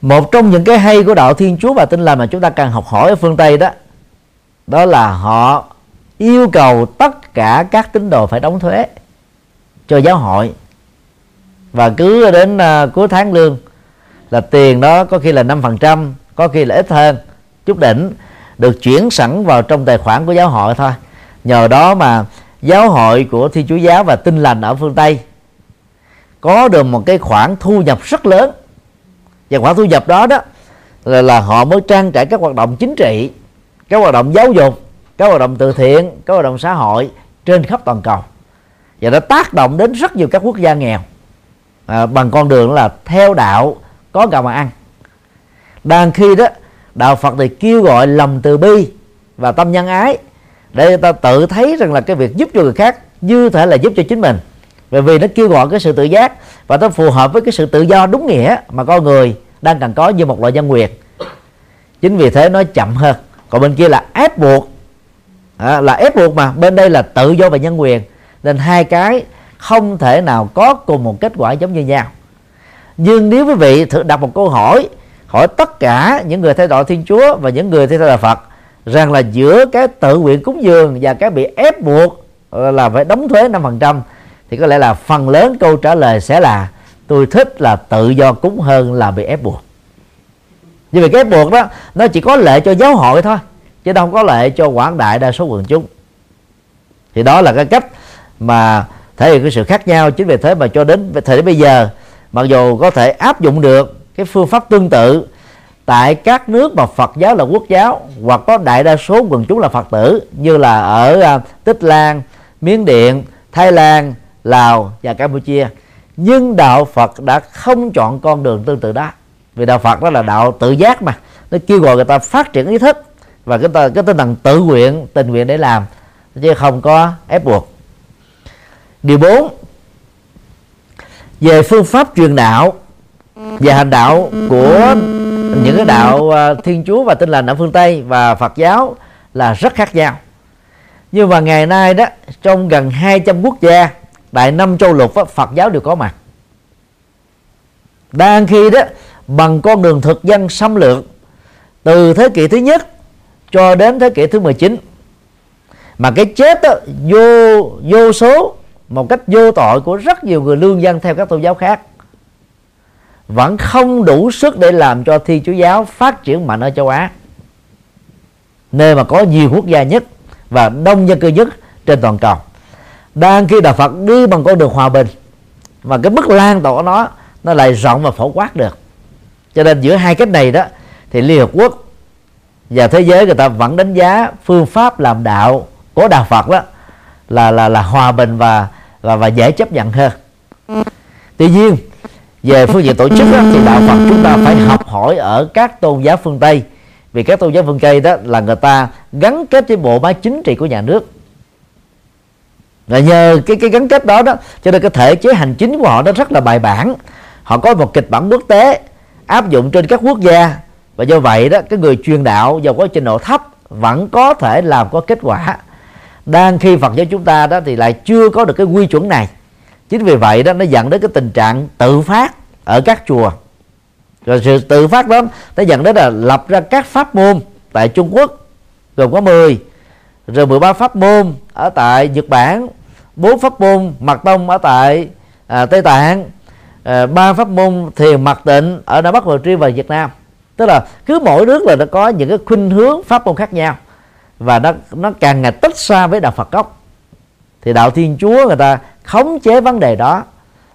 một trong những cái hay của đạo thiên chúa và tin lành mà chúng ta cần học hỏi ở phương tây đó đó là họ yêu cầu tất cả các tín đồ phải đóng thuế cho giáo hội. Và cứ đến uh, cuối tháng lương là tiền đó có khi là 5% có khi là ít hơn. Chút đỉnh được chuyển sẵn vào trong tài khoản của giáo hội thôi. Nhờ đó mà giáo hội của thiên chúa giáo và tinh lành ở phương tây có được một cái khoản thu nhập rất lớn. Và khoản thu nhập đó đó là, là họ mới trang trải các hoạt động chính trị các hoạt động giáo dục các hoạt động từ thiện các hoạt động xã hội trên khắp toàn cầu. Và đã tác động đến rất nhiều các quốc gia nghèo. À, bằng con đường là theo đạo có gạo mà ăn. Đang khi đó đạo Phật thì kêu gọi lòng từ bi và tâm nhân ái để người ta tự thấy rằng là cái việc giúp cho người khác như thể là giúp cho chính mình. Bởi vì nó kêu gọi cái sự tự giác và nó phù hợp với cái sự tự do đúng nghĩa mà con người đang cần có như một loại nhân quyền. Chính vì thế nó chậm hơn. Còn bên kia là ép buộc. À, là ép buộc mà. Bên đây là tự do và nhân quyền. Nên hai cái không thể nào có cùng một kết quả giống như nhau nhưng nếu quý vị thử đặt một câu hỏi hỏi tất cả những người theo đạo thiên chúa và những người theo đạo phật rằng là giữa cái tự nguyện cúng dường và cái bị ép buộc là phải đóng thuế 5% thì có lẽ là phần lớn câu trả lời sẽ là, tôi thích là tự do cúng hơn là bị ép buộc. Như vậy cái ép buộc đó, nó chỉ có lệ cho giáo hội thôi, chứ đâu có lệ cho quảng đại đa số quần chúng. Thì đó là cái cách mà thể hiện cái sự khác nhau chính vì thế mà cho đến thời điểm bây giờ mặc dù có thể áp dụng được cái phương pháp tương tự tại các nước mà Phật giáo là quốc giáo hoặc có đại đa số quần chúng là Phật tử như là ở à, Tích Lan, Miến Điện, Thái Lan, Lào và Campuchia. Nhưng đạo Phật đã không chọn con đường tương tự đó. Vì đạo Phật đó là đạo tự giác mà. Nó kêu gọi người ta phát triển ý thức và cái cái tinh thần tự nguyện tình nguyện để làm chứ không có ép buộc. Điều 4 về phương pháp truyền đạo và hành đạo của những cái đạo à, thiên chúa và tin lành ở phương tây và phật giáo là rất khác nhau. Nhưng mà ngày nay đó trong gần 200 quốc gia tại năm châu lục Phật giáo đều có mặt. Đang khi đó bằng con đường thực dân xâm lược từ thế kỷ thứ nhất cho đến thế kỷ thứ 19 mà cái chết đó, vô vô số một cách vô tội của rất nhiều người lương dân theo các tôn giáo khác. Vẫn không đủ sức để làm cho thiên chúa giáo phát triển mạnh ở châu Á. Nơi mà có nhiều quốc gia nhất và đông dân cư nhất trên toàn cầu. Đang khi đạo Phật đi bằng con đường hòa bình. Và cái mức lan tỏa nó nó lại rộng và phổ quát được. Cho nên giữa hai cách này đó, thì Liên Hợp Quốc và thế giới người ta vẫn đánh giá phương pháp làm đạo của đạo Phật đó là là là hòa bình và và và dễ chấp nhận hơn. Tuy nhiên về phương diện tổ chức đó, thì đạo Phật chúng ta phải học hỏi ở các tôn giáo phương Tây. Vì các tôn giáo phương Tây đó là người ta gắn kết với bộ máy chính trị của nhà nước. Và nhờ cái cái gắn kết đó đó cho nên cái thể chế hành chính của họ nó rất là bài bản. Họ có một kịch bản quốc tế áp dụng trên các quốc gia. Và do vậy đó cái người truyền đạo giàu có trình độ thấp vẫn có thể làm có kết quả đang khi Phật giáo chúng ta đó thì lại chưa có được cái quy chuẩn này. Chính vì vậy đó nó dẫn đến cái tình trạng tự phát ở các chùa. Rồi sự tự phát đó nó dẫn đến là lập ra các pháp môn tại Trung Quốc gồm có 10 rồi 13 pháp môn ở tại Nhật Bản bốn pháp môn mật tông ở tại à, Tây Tạng à, ba pháp môn thiền mật tịnh ở Nam Bắc và Tri và Việt Nam. Tức là cứ mỗi nước là nó có những cái khuynh hướng pháp môn khác nhau và nó nó càng ngày tách xa với đạo Phật gốc. Thì đạo Thiên Chúa người ta khống chế vấn đề đó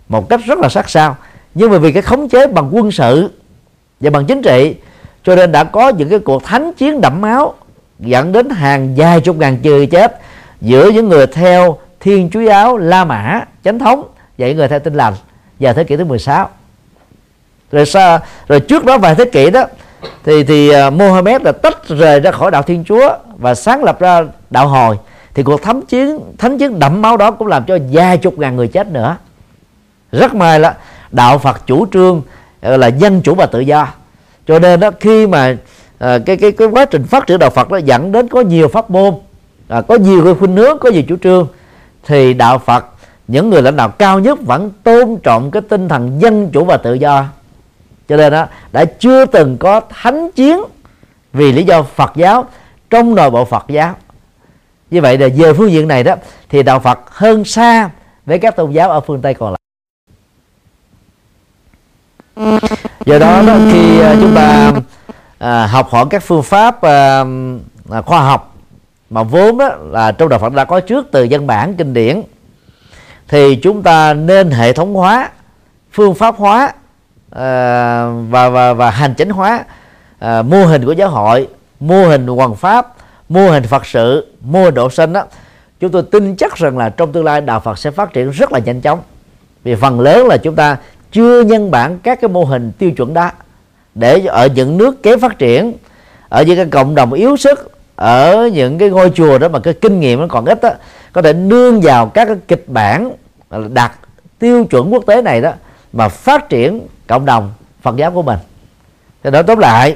một cách rất là sát sao. Nhưng mà vì cái khống chế bằng quân sự và bằng chính trị, cho nên đã có những cái cuộc thánh chiến đẫm máu, dẫn đến hàng vài chục ngàn người chết giữa những người theo Thiên Chúa giáo, La Mã, chánh thống, và những người theo Tin lành, vào thế kỷ thứ 16 rồi sao rồi trước đó vài thế kỷ đó thì thì uh, Mohammed là tách rời ra khỏi đạo Thiên Chúa và sáng lập ra đạo hồi. Thì cuộc thánh chiến thánh chiến đẫm máu đó cũng làm cho vài chục ngàn người chết nữa. Rất may là đạo Phật chủ trương uh, là dân chủ và tự do. Cho nên đó khi mà à, cái cái cái quá trình phát triển đạo Phật nó dẫn đến có nhiều pháp môn à, có nhiều cái khuynh hướng có nhiều chủ trương thì đạo Phật những người lãnh đạo cao nhất vẫn tôn trọng cái tinh thần dân chủ và tự do cho nên đó đã chưa từng có thánh chiến vì lý do Phật giáo trong nội bộ Phật giáo. Như vậy là về phương diện này đó thì đạo Phật hơn xa với các tôn giáo ở phương Tây còn lại. Do đó, đó khi à, chúng ta à, học hỏi các phương pháp à, à, khoa học mà vốn đó là trong đạo Phật đã có trước từ dân bản kinh điển thì chúng ta nên hệ thống hóa phương pháp hóa Ờ, và và và hành chính hóa. À, mô hình của giáo hội mô hình hoàng pháp mô hình phật sự mô hình độ sinh đó chúng tôi tin chắc rằng là trong tương lai đạo Phật sẽ phát triển rất là nhanh chóng. Vì phần lớn là chúng ta chưa nhân bản các cái mô hình tiêu chuẩn đó để ở những nước kém phát triển ở những cái cộng đồng yếu sức ở những cái ngôi chùa đó mà cái kinh nghiệm nó còn ít đó có thể nương vào các cái kịch bản đặt tiêu chuẩn quốc tế này đó mà phát triển cộng đồng Phật giáo của mình. Thì nói tóm lại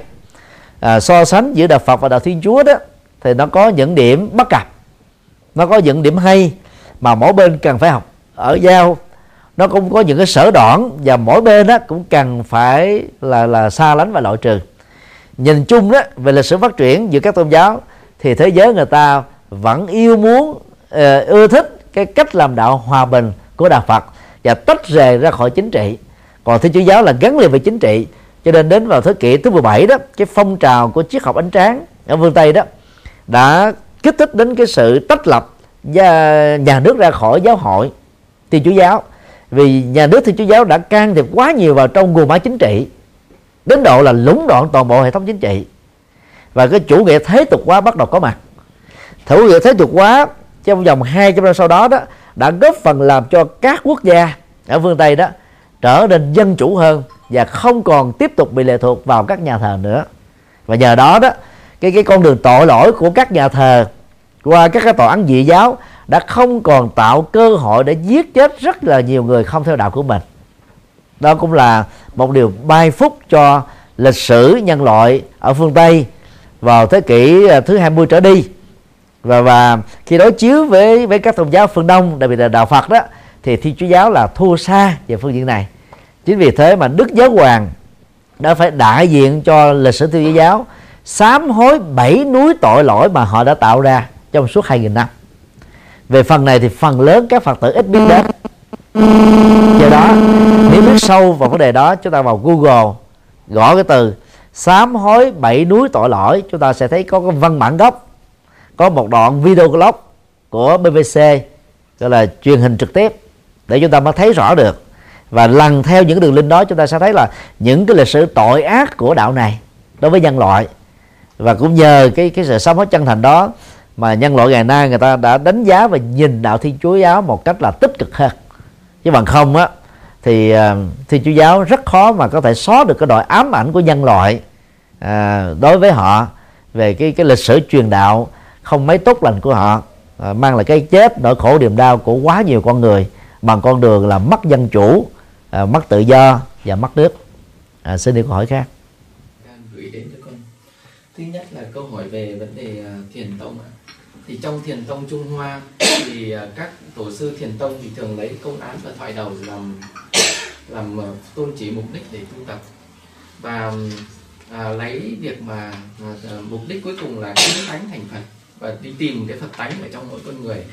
à, so sánh giữa đạo Phật và đạo Thiên Chúa đó thì nó có những điểm bất cập nó có những điểm hay mà mỗi bên cần phải học. Ở giao nó cũng có những cái sở đoạn và mỗi bên đó cũng cần phải là là xa lánh và loại trừ. Nhìn chung đó về lịch sử phát triển giữa các tôn giáo thì thế giới người ta vẫn yêu muốn uh, ưa thích cái cách làm đạo hòa bình của đạo Phật và tách rời ra khỏi chính trị. Còn thiên chúa giáo là gắn liền với chính trị, cho nên đến vào thế kỷ thứ 17 đó, cái phong trào của triết học ánh tráng ở phương Tây đó đã kích thích đến cái sự tách lập nhà nước ra khỏi giáo hội thiên chúa giáo. Vì nhà nước thiên chúa giáo đã can thiệp quá nhiều vào trong nguồn máy chính trị, đến độ là lũng đoạn toàn bộ hệ thống chính trị. Và cái chủ nghĩa thế tục hóa bắt đầu có mặt. Chủ nghĩa thế tục hóa trong vòng 200 năm sau đó đó đã góp phần làm cho các quốc gia ở phương Tây đó trở nên dân chủ hơn và không còn tiếp tục bị lệ thuộc vào các nhà thờ nữa. Và nhờ đó đó, cái cái con đường tội lỗi của các nhà thờ qua các cái tòa án dị giáo đã không còn tạo cơ hội để giết chết rất là nhiều người không theo đạo của mình. Đó cũng là một điều bay phúc cho lịch sử nhân loại ở phương Tây vào thế kỷ à, thứ 20 trở đi và và khi đối chiếu với với các tôn giáo phương Đông, đặc biệt là đạo Phật đó, thì Thiên Chúa giáo là thua xa về phương diện này. Chính vì thế mà Đức Giáo Hoàng đã phải đại diện cho lịch sử Thiên Chúa giáo, sám hối bảy núi tội lỗi mà họ đã tạo ra trong suốt 2.000 năm. Về phần này thì phần lớn các phật tử ít biết đến. Do đó, nếu biết sâu vào vấn đề đó, chúng ta vào google, gõ cái từ, sám hối bảy núi tội lỗi, chúng ta sẽ thấy có cái văn bản gốc có một đoạn video blog của BBC gọi là truyền hình trực tiếp để chúng ta mới thấy rõ được. Và lần theo những đường link đó chúng ta sẽ thấy là những cái lịch sử tội ác của đạo này đối với nhân loại. Và cũng nhờ cái cái sự sống hết chân thành đó mà nhân loại ngày nay người ta đã đánh giá và nhìn đạo thiên chúa giáo một cách là tích cực hơn. Chứ bằng không á thì ờ, thiên chúa giáo rất khó mà có thể xóa được cái đội ám ảnh của nhân loại à, đối với họ về cái cái lịch sử truyền đạo không mấy tốt lành của họ à, mang lại cái chết nỗi khổ niềm đau của quá nhiều con người bằng con đường là mất dân chủ à, mất tự do và mất nước. À, xin đi câu hỏi khác. Gửi đến cho con. Thứ nhất là câu hỏi về vấn đề à, thiền tông ạ. Thì trong thiền tông Trung Hoa thì à, các tổ sư thiền tông thì thường lấy công án và thoại đầu làm làm à, tôn chỉ mục đích để tu tập. Và à, lấy việc mà à, mục đích cuối cùng là chứng tánh thành Phật và đi tìm cái Phật tánh ở trong mỗi con người.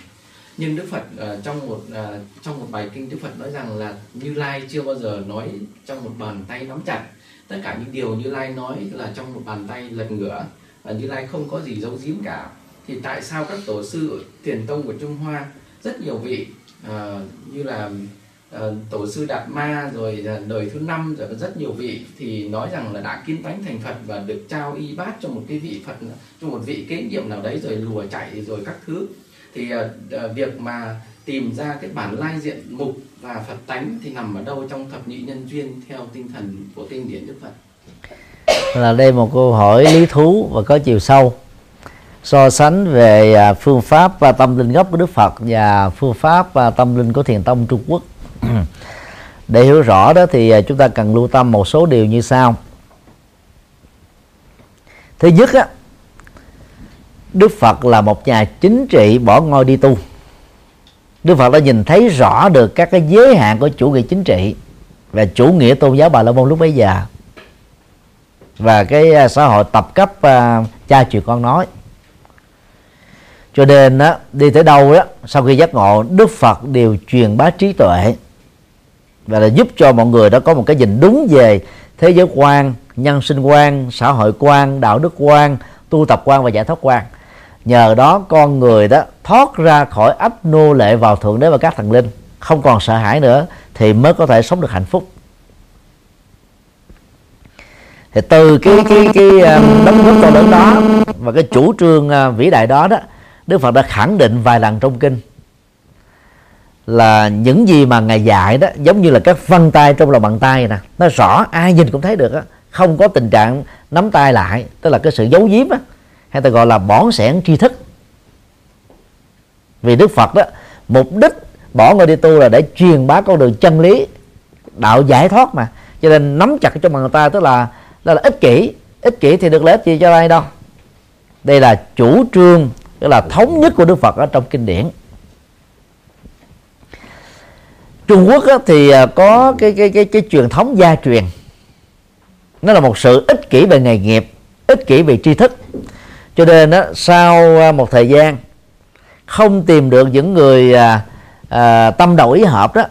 Nhưng Đức Phật uh, trong một uh, trong một bài kinh Đức Phật nói rằng là Như Lai chưa bao giờ nói trong một bàn tay nắm chặt. Tất cả những điều Như Lai nói là trong một bàn tay lật ngửa. Và Như Lai không có gì giấu giếm cả. Thì tại sao các tổ sư thiền tông của Trung Hoa rất nhiều vị uh, như là Ờ, tổ sư Đạt Ma rồi ờ, đời thứ năm rồi rất nhiều vị. Thì nói rằng là đã kiến tánh thành Phật và được trao y bát cho một cái vị Phật cho một vị kế nhiệm nào đấy rồi lùa chạy rồi các thứ. Thì uh, việc mà tìm ra cái bản lai diện mục và Phật tánh thì nằm ở đâu trong thập nhị nhân duyên theo tinh thần của kinh điển Đức Phật? Là đây một câu hỏi lý thú và có chiều sâu. So sánh về à, phương pháp và tâm linh gốc của Đức Phật và phương pháp và tâm linh của Thiền tông Trung Quốc. Ừ. để hiểu rõ đó thì à, chúng ta cần lưu tâm một số điều như sau. Thứ nhất á Đức Phật là một nhà chính trị bỏ ngôi đi tu. Đức Phật đã nhìn thấy rõ được các cái giới hạn của chủ nghĩa chính trị và chủ nghĩa tôn giáo Bà La Môn lúc bấy giờ. Và cái à, xã hội tập cấp uh, cha truyền con nói. Cho nên đó, đi tới đâu đó sau khi giác ngộ Đức Phật đều truyền bá trí tuệ và là giúp cho mọi người đó có một cái nhìn đúng về thế giới quan, nhân sinh quan, xã hội quan, đạo đức quan, tu tập quan và giải thoát quan. Nhờ đó, con người đó thoát ra khỏi ấp nô lệ vào thượng đế và các thần linh. Không còn sợ hãi nữa, thì mới có thể sống được hạnh phúc. Thì từ cái cái cái ờ, đóng góp to lớn đó và cái chủ trương ờ, vĩ đại đó đó, Đức Phật đã khẳng định vài lần trong kinh là những gì mà ngài dạy đó, giống như là các vân tay trong lòng bàn tay nè. Nó rõ, ai nhìn cũng thấy được á. Không có tình trạng nắm tay lại, tức là cái sự giấu giếm á. Hay ta gọi là bỏng sẻn tri thức. Vì Đức Phật đó, mục đích bỏ người đi tu là để truyền bá con đường chân lý, đạo giải thoát mà. Cho nên nắm chặt trong bàn tay, tức là, đó là ích kỷ. Ích kỷ thì được lợi ích gì cho ai đâu. Đây là chủ trương, tức là thống nhất của Đức Phật ở trong kinh điển. Trung Quốc thì à, có cái cái cái cái truyền thống gia truyền. Nó là một sự ích kỷ về nghề nghiệp ích kỷ về tri thức. Cho nên đó, sau à, một thời gian không tìm được những người à, à, tâm đầu ý hợp đó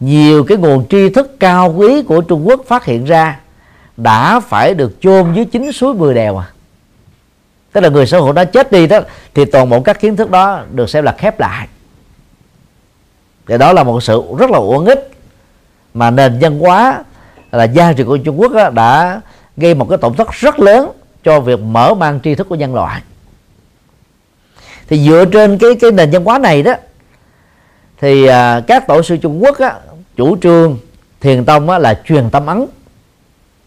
nhiều cái nguồn tri thức cao quý của Trung Quốc phát hiện ra đã phải được chôn dưới chính suối mười đèo à. Tức là người xã hội đó chết đi đó thì toàn bộ các kiến thức đó được xem là khép lại thì đó là một sự rất là uổng ích mà nền văn hóa là gia trị của Trung Quốc đã gây một cái tổn thất rất lớn cho việc mở mang tri thức của nhân loại. Thì dựa trên cái cái nền văn hóa này đó thì à, các tổ sư Trung Quốc á, chủ trương thiền tông á, là truyền tâm ấn.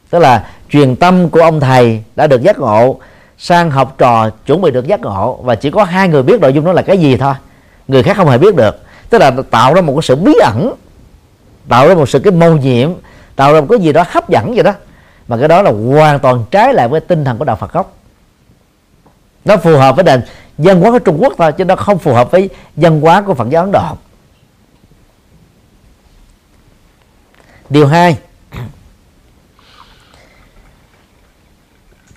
Tức là truyền tâm của ông thầy đã được giác ngộ sang học trò chuẩn bị được giác ngộ và chỉ có hai người biết nội dung đó là cái gì thôi. Người khác không hề biết được tức là tạo ra một cái sự bí ẩn tạo ra một sự cái mâu nhiệm tạo ra một cái gì đó hấp dẫn vậy đó. Mà cái đó là hoàn toàn trái lại với tinh thần của đạo Phật gốc. Nó phù hợp với nền dân hóa của Trung Quốc thôi chứ nó không phù hợp với dân hóa của Phật giáo Ấn Độ. Điều hai.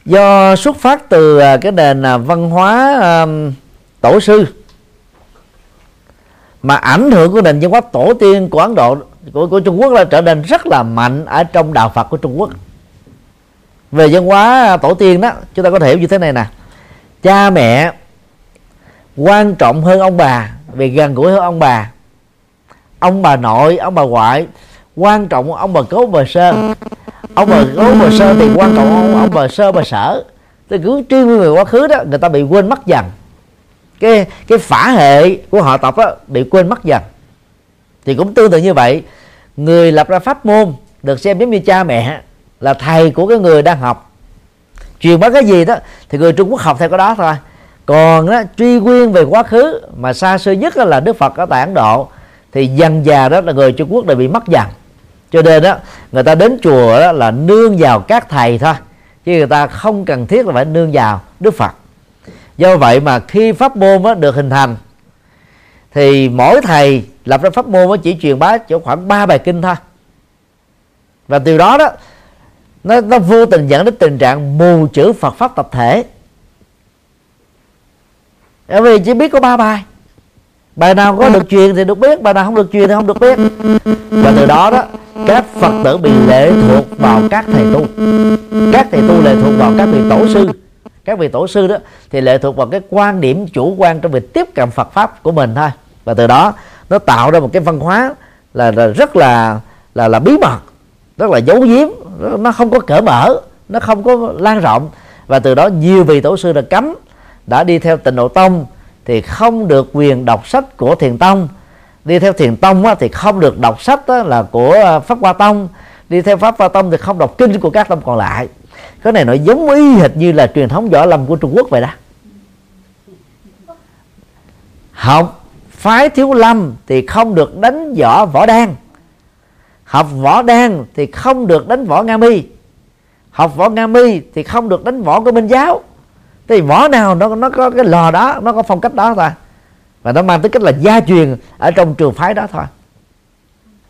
Do xuất phát từ à, cái nền à, văn hóa um, tổ sư mà ảnh hưởng của nền văn hóa tổ tiên của Ấn Độ của, của Trung Quốc là trở nên rất là mạnh ở trong đạo Phật của Trung Quốc. Về văn hóa tổ tiên đó chúng ta có thể hiểu như thế này nè. Cha mẹ quan trọng hơn ông bà vì gần gũi hơn ông bà. Ông bà nội ông bà ngoại quan trọng ông bà cố bà sơ. Ông bà cố bà sơ thì quan trọng ông, ông bà sơ bà sở. Thì cứ truy nguyên về quá khứ đó người ta bị quên mất dần cái cái phả hệ của họ tộc đó bị quên mất dần. Thì cũng tương tự như vậy người lập ra pháp môn được xem giống như cha mẹ là thầy của cái người đang học. Truyền bá cái gì đó thì người Trung Quốc học theo cái đó thôi. Còn đó, truy nguyên về quá khứ mà xa xưa nhất là Đức Phật ở tại Ấn Độ thì dần già đó là người Trung Quốc đã bị mất dần. Cho nên đó người ta đến chùa đó là nương vào các thầy thôi chứ người ta không cần thiết là phải nương vào Đức Phật do vậy mà khi pháp môn đó được hình thành, thì mỗi thầy lập ra pháp môn chỉ truyền bá chỗ khoảng 3 bài kinh thôi. Và từ đó đó, nó nó vô tình dẫn đến tình trạng mù chữ Phật pháp tập thể. Bởi vì chỉ biết có ba bài. Bài nào có được truyền thì được biết, bài nào không được truyền thì không được biết. Và từ đó đó, các phật tử bị lệ thuộc vào các thầy tu. Các thầy tu lệ thuộc vào các vị tổ sư các vị tổ sư đó thì lệ thuộc vào cái quan điểm chủ quan trong việc tiếp cận Phật pháp của mình thôi. Và từ đó nó tạo ra một cái văn hóa là, là rất là là là bí mật rất là giấu giếm nó không có cởi mở nó không có lan rộng. Và từ đó nhiều vị tổ sư đã cấm đã đi theo tịnh độ tông thì không được quyền đọc sách của thiền tông. Đi theo thiền tông á, thì không được đọc sách á, là của à, pháp hoa tông. Đi theo pháp hoa tông thì không đọc kinh của các tông còn lại cái này nó giống y hệt như là truyền thống võ lâm của trung quốc vậy đó. Học phái thiếu lâm thì không được đánh võ võ đan. Học võ đan thì không được đánh võ nga mi. Học võ nga mi thì không được đánh võ của minh giáo. Thì võ nào nó nó có cái lò đó, nó có phong cách đó thôi. Và nó mang tính cách là gia truyền ở trong trường phái đó thôi.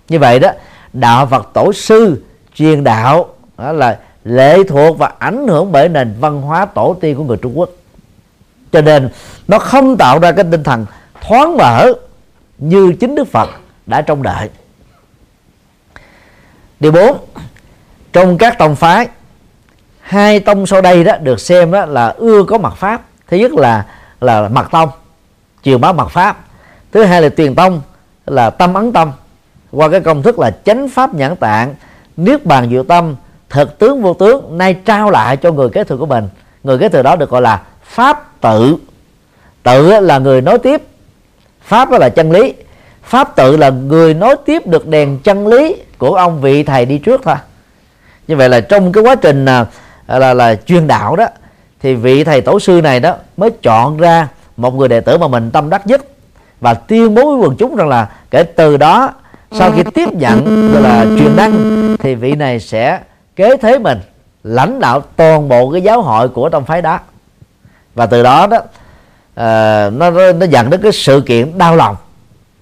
Như vậy đó, đạo Phật tổ sư truyền đạo, đó là lệ thuộc và ảnh hưởng bởi nền văn hóa tổ tiên của người Trung Quốc. Cho nên, nó không tạo ra cái tinh thần thoáng mở như chính Đức Phật đã trông đợi. Điều 4 trong các tông phái, hai tông sau đây đó được xem đó là ưa có mặt pháp. Thứ nhất là là mặt tông, chiều bá mặt pháp. Thứ hai là tiền tông, là tâm ấn tâm qua cái công thức là chánh pháp nhãn tạng, niết bàn diệu tâm thực tướng vô tướng nay trao lại cho người kế thừa của mình. Người kế thừa đó được gọi là pháp tự tự là người nói tiếp. Pháp là chân lý. Pháp tự là người nói tiếp được đèn chân lý của ông vị thầy đi trước thôi. Như vậy là trong cái quá trình là là, là truyền đạo đó thì vị thầy tổ sư này đó mới chọn ra một người đệ tử mà mình tâm đắc nhất. Và tuyên bố với quần chúng rằng là kể từ đó sau khi tiếp nhận gọi là truyền đăng thì vị này sẽ kế thế mình lãnh đạo toàn bộ cái giáo hội của trong phái đó và từ đó đó uh, nó nó dẫn đến cái sự kiện đau lòng.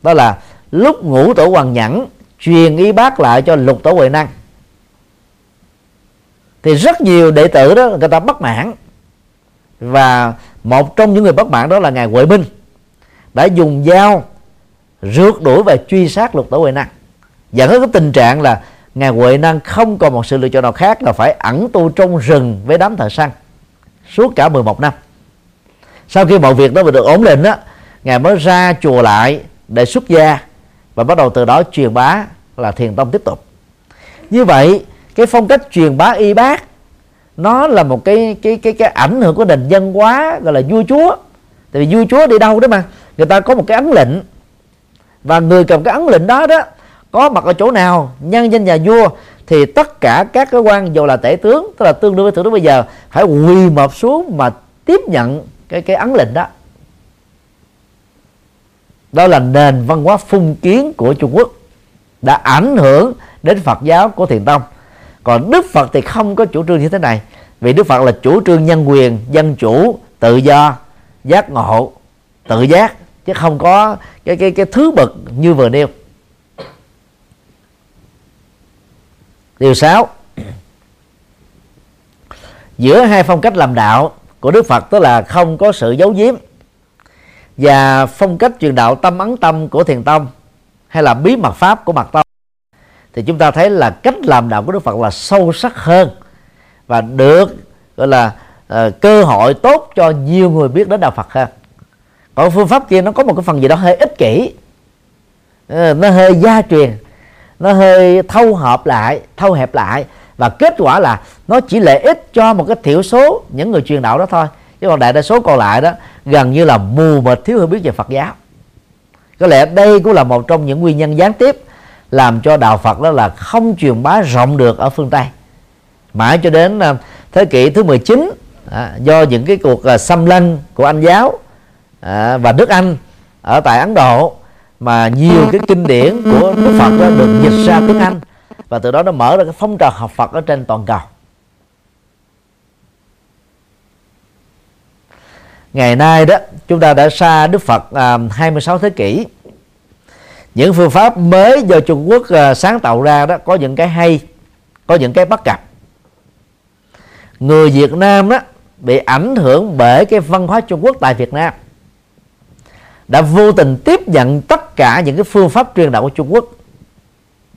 Đó là lúc ngũ tổ hoàng nhẫn truyền y bác lại cho lục tổ huệ năng. Thì rất nhiều đệ tử đó người ta bất mãn. Và một trong những người bất mãn đó là ngài huệ minh đã dùng dao rượt đuổi và truy sát lục tổ huệ năng. Dẫn đến cái tình trạng là ngài huệ năng không còn một sự lựa chọn nào khác là phải ẩn tu trong rừng với đám thợ săn suốt cả 11 năm. Sau khi mọi việc đó được ổn định đó ngài mới ra chùa lại để xuất gia và bắt đầu từ đó truyền bá là thiền tông tiếp tục. Như vậy, cái phong cách truyền bá y bác, nó là một cái cái cái cái ảnh hưởng của nền dân hóa, gọi là vua chúa. Tại vì vua chúa đi đâu đó mà, người ta có một cái ấn lệnh. Và người cầm cái ấn lệnh đó đó có mặt ở chỗ nào, nhân danh nhà vua, thì tất cả các cái quan dù là tể tướng, tức là tương đương với thượng tướng bây giờ, phải quỳ mập xuống mà tiếp nhận cái cái ấn lệnh đó. Đó là nền văn hóa phong kiến của Trung Quốc, đã ảnh hưởng đến Phật giáo của Thiền Tông. Còn Đức Phật thì không có chủ trương như thế này, vì Đức Phật là chủ trương nhân quyền, dân chủ, tự do, giác ngộ, tự giác, chứ không có cái cái cái thứ bậc như vừa nêu. Điều 6 giữa hai phong cách làm đạo của Đức Phật tức là không có sự giấu giếm và phong cách truyền đạo tâm ấn tâm của thiền tông hay là bí mật pháp của mật tông thì chúng ta thấy là cách làm đạo của Đức Phật là sâu sắc hơn và được gọi là uh, cơ hội tốt cho nhiều người biết đến đạo Phật hơn. Còn phương pháp kia nó có một cái phần gì đó hơi ích kỷ uh, nó hơi gia truyền nó hơi thâu hợp lại thâu hẹp lại. Và kết quả là nó chỉ lợi ích cho một cái thiểu số những người truyền đạo đó thôi. Chứ còn đại đa số còn lại đó gần như là mù mịt thiếu hiểu biết về Phật giáo. Có lẽ đây cũng là một trong những nguyên nhân gián tiếp làm cho đạo Phật đó là không truyền bá rộng được ở phương Tây. Mãi cho đến à, thế kỷ thứ 19 à, do những cái cuộc à, xâm lăng của Anh giáo à, và nước Anh ở tại Ấn Độ mà nhiều cái kinh điển của Đức Phật đó được dịch ra tiếng Anh. Và từ đó nó mở ra cái phong trào học Phật ở trên toàn cầu. Ngày nay đó chúng ta đã xa Đức Phật à, 26 thế kỷ. Những phương pháp mới do Trung Quốc à, sáng tạo ra đó có những cái hay có những cái bất cập. Người Việt Nam đó bị ảnh hưởng bởi cái văn hóa Trung Quốc tại Việt Nam đã vô tình tiếp nhận tất cả những cái phương pháp truyền đạo của Trung Quốc.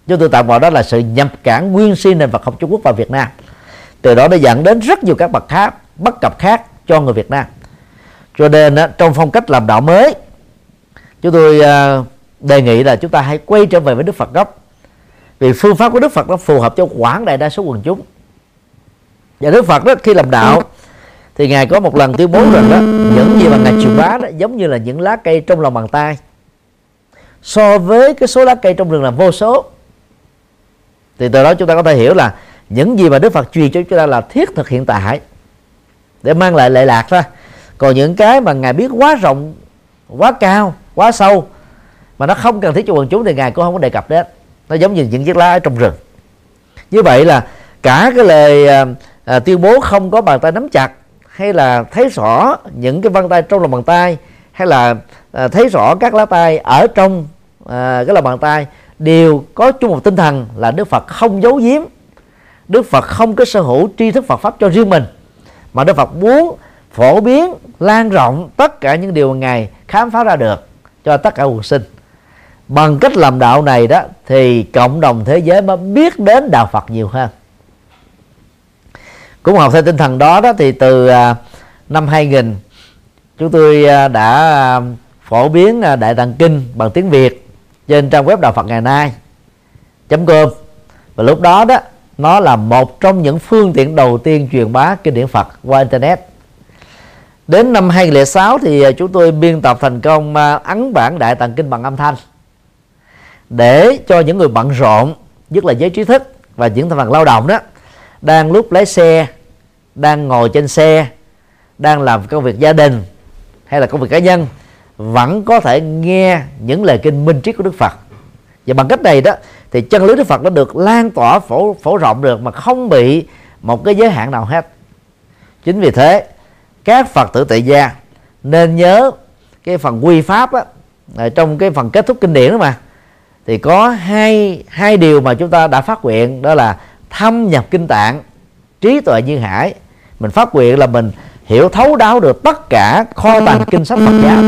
Chúng tôi tạm gọi đó là sự nhập cản nguyên si nền Phật học Trung Quốc vào Việt Nam. Từ đó đã dẫn đến rất nhiều các bậc khác, bất cập khác cho người Việt Nam. Cho nên trong phong cách làm đạo mới, chúng tôi à, đề nghị là chúng ta hãy quay trở về với Đức Phật gốc. Vì phương pháp của Đức Phật nó phù hợp cho quảng đại đa số quần chúng. Và Đức Phật đó khi làm đạo ừ thì ngài có một lần tuyên bố rằng đó những gì mà ngài truyền bá đó giống như là những lá cây trong lòng bàn tay. So với cái số lá cây trong rừng là vô số. Thì từ đó chúng ta có thể hiểu là những gì mà Đức Phật truyền cho chúng ta là thiết thực hiện tại. Để mang lại lệ lạc thôi. Còn những cái mà ngài biết quá rộng quá cao quá sâu mà nó không cần thiết cho quần chúng thì ngài cũng không có đề cập đến. Nó giống như những chiếc lá ở trong rừng. Như vậy là cả cái lời à, à, tuyên bố không có bàn tay nắm chặt hay là thấy rõ những cái vân tay trong lòng bàn tay hay là à, thấy rõ các lá tay ở trong à, cái lòng bàn tay đều có chung một tinh thần là Đức Phật không giấu giếm. Đức Phật không có sở hữu tri thức Phật pháp cho riêng mình mà Đức Phật muốn phổ biến lan rộng tất cả những điều ngài khám phá ra được cho tất cả quần sinh. Bằng cách làm đạo này đó thì cộng đồng thế giới mới biết đến đạo Phật nhiều hơn cũng học theo tinh thần đó đó, thì từ à, năm 2000 chúng tôi à, đã phổ biến à, đại tạng kinh bằng tiếng Việt trên trang web đạo Phật ngày nay chấm com. Và lúc đó đó, nó là một trong những phương tiện đầu tiên truyền bá kinh điển Phật qua internet. Đến năm 2006 thì chúng tôi biên tập thành công ấn bản đại tạng kinh bằng âm thanh để cho những người bận rộn, nhất là giới trí thức và những thành phần lao động đó, đang lúc lái xe đang ngồi trên xe đang làm công việc gia đình hay là công việc cá nhân vẫn có thể nghe những lời kinh minh triết của Đức Phật. Và bằng cách này đó thì chân lý Đức Phật nó được lan tỏa phổ phổ rộng được mà không bị một cái giới hạn nào hết. Chính vì thế các Phật tử tại gia nên nhớ cái phần quy pháp á, trong cái phần kết thúc kinh điển đó mà. Thì có hai hai điều mà chúng ta đã phát nguyện đó là thâm nhập kinh tạng trí tuệ như hải mình phát nguyện là mình hiểu thấu đáo được tất cả kho tàng kinh sách Phật giáo.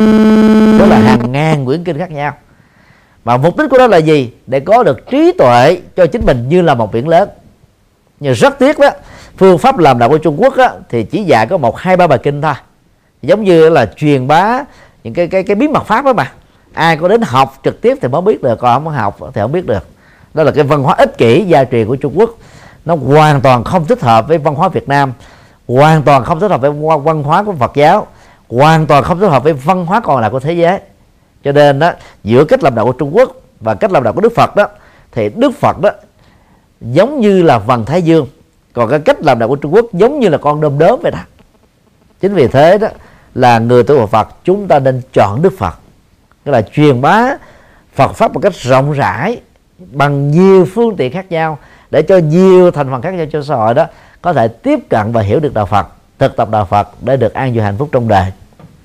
Đó là hàng ngàn quyển kinh khác nhau. Mà mục đích của nó là gì? Để có được trí tuệ cho chính mình như là một biển lớn. Nhưng rất tiếc đó phương pháp làm đạo của Trung Quốc đó, thì chỉ dạy có một hai ba bài kinh thôi. Giống như là truyền bá những cái cái cái bí mật pháp đó mà. Ai có đến học trực tiếp thì mới biết được còn không học thì không biết được. Đó là cái văn hóa ích kỷ gia truyền của Trung Quốc. Nó hoàn toàn không thích hợp với văn hóa Việt Nam hoàn toàn không thích hợp với văn hóa của Phật giáo. Hoàn toàn không thích hợp với văn hóa còn lại của thế giới. Cho nên đó, giữa cách làm đạo của Trung Quốc và cách làm đạo của Đức Phật đó, thì Đức Phật đó giống như là vầng Thái Dương. Còn cái cách làm đạo của Trung Quốc giống như là con đom đóm vậy đó. Chính vì thế đó là người tu Phật, chúng ta nên chọn Đức Phật. Tức là truyền bá Phật pháp một cách rộng rãi, bằng nhiều phương tiện khác nhau, để cho nhiều thành phần khác nhau cho xã hội đó có thể tiếp cận và hiểu được đạo Phật, thực tập đạo Phật để được an vui hạnh phúc trong đời.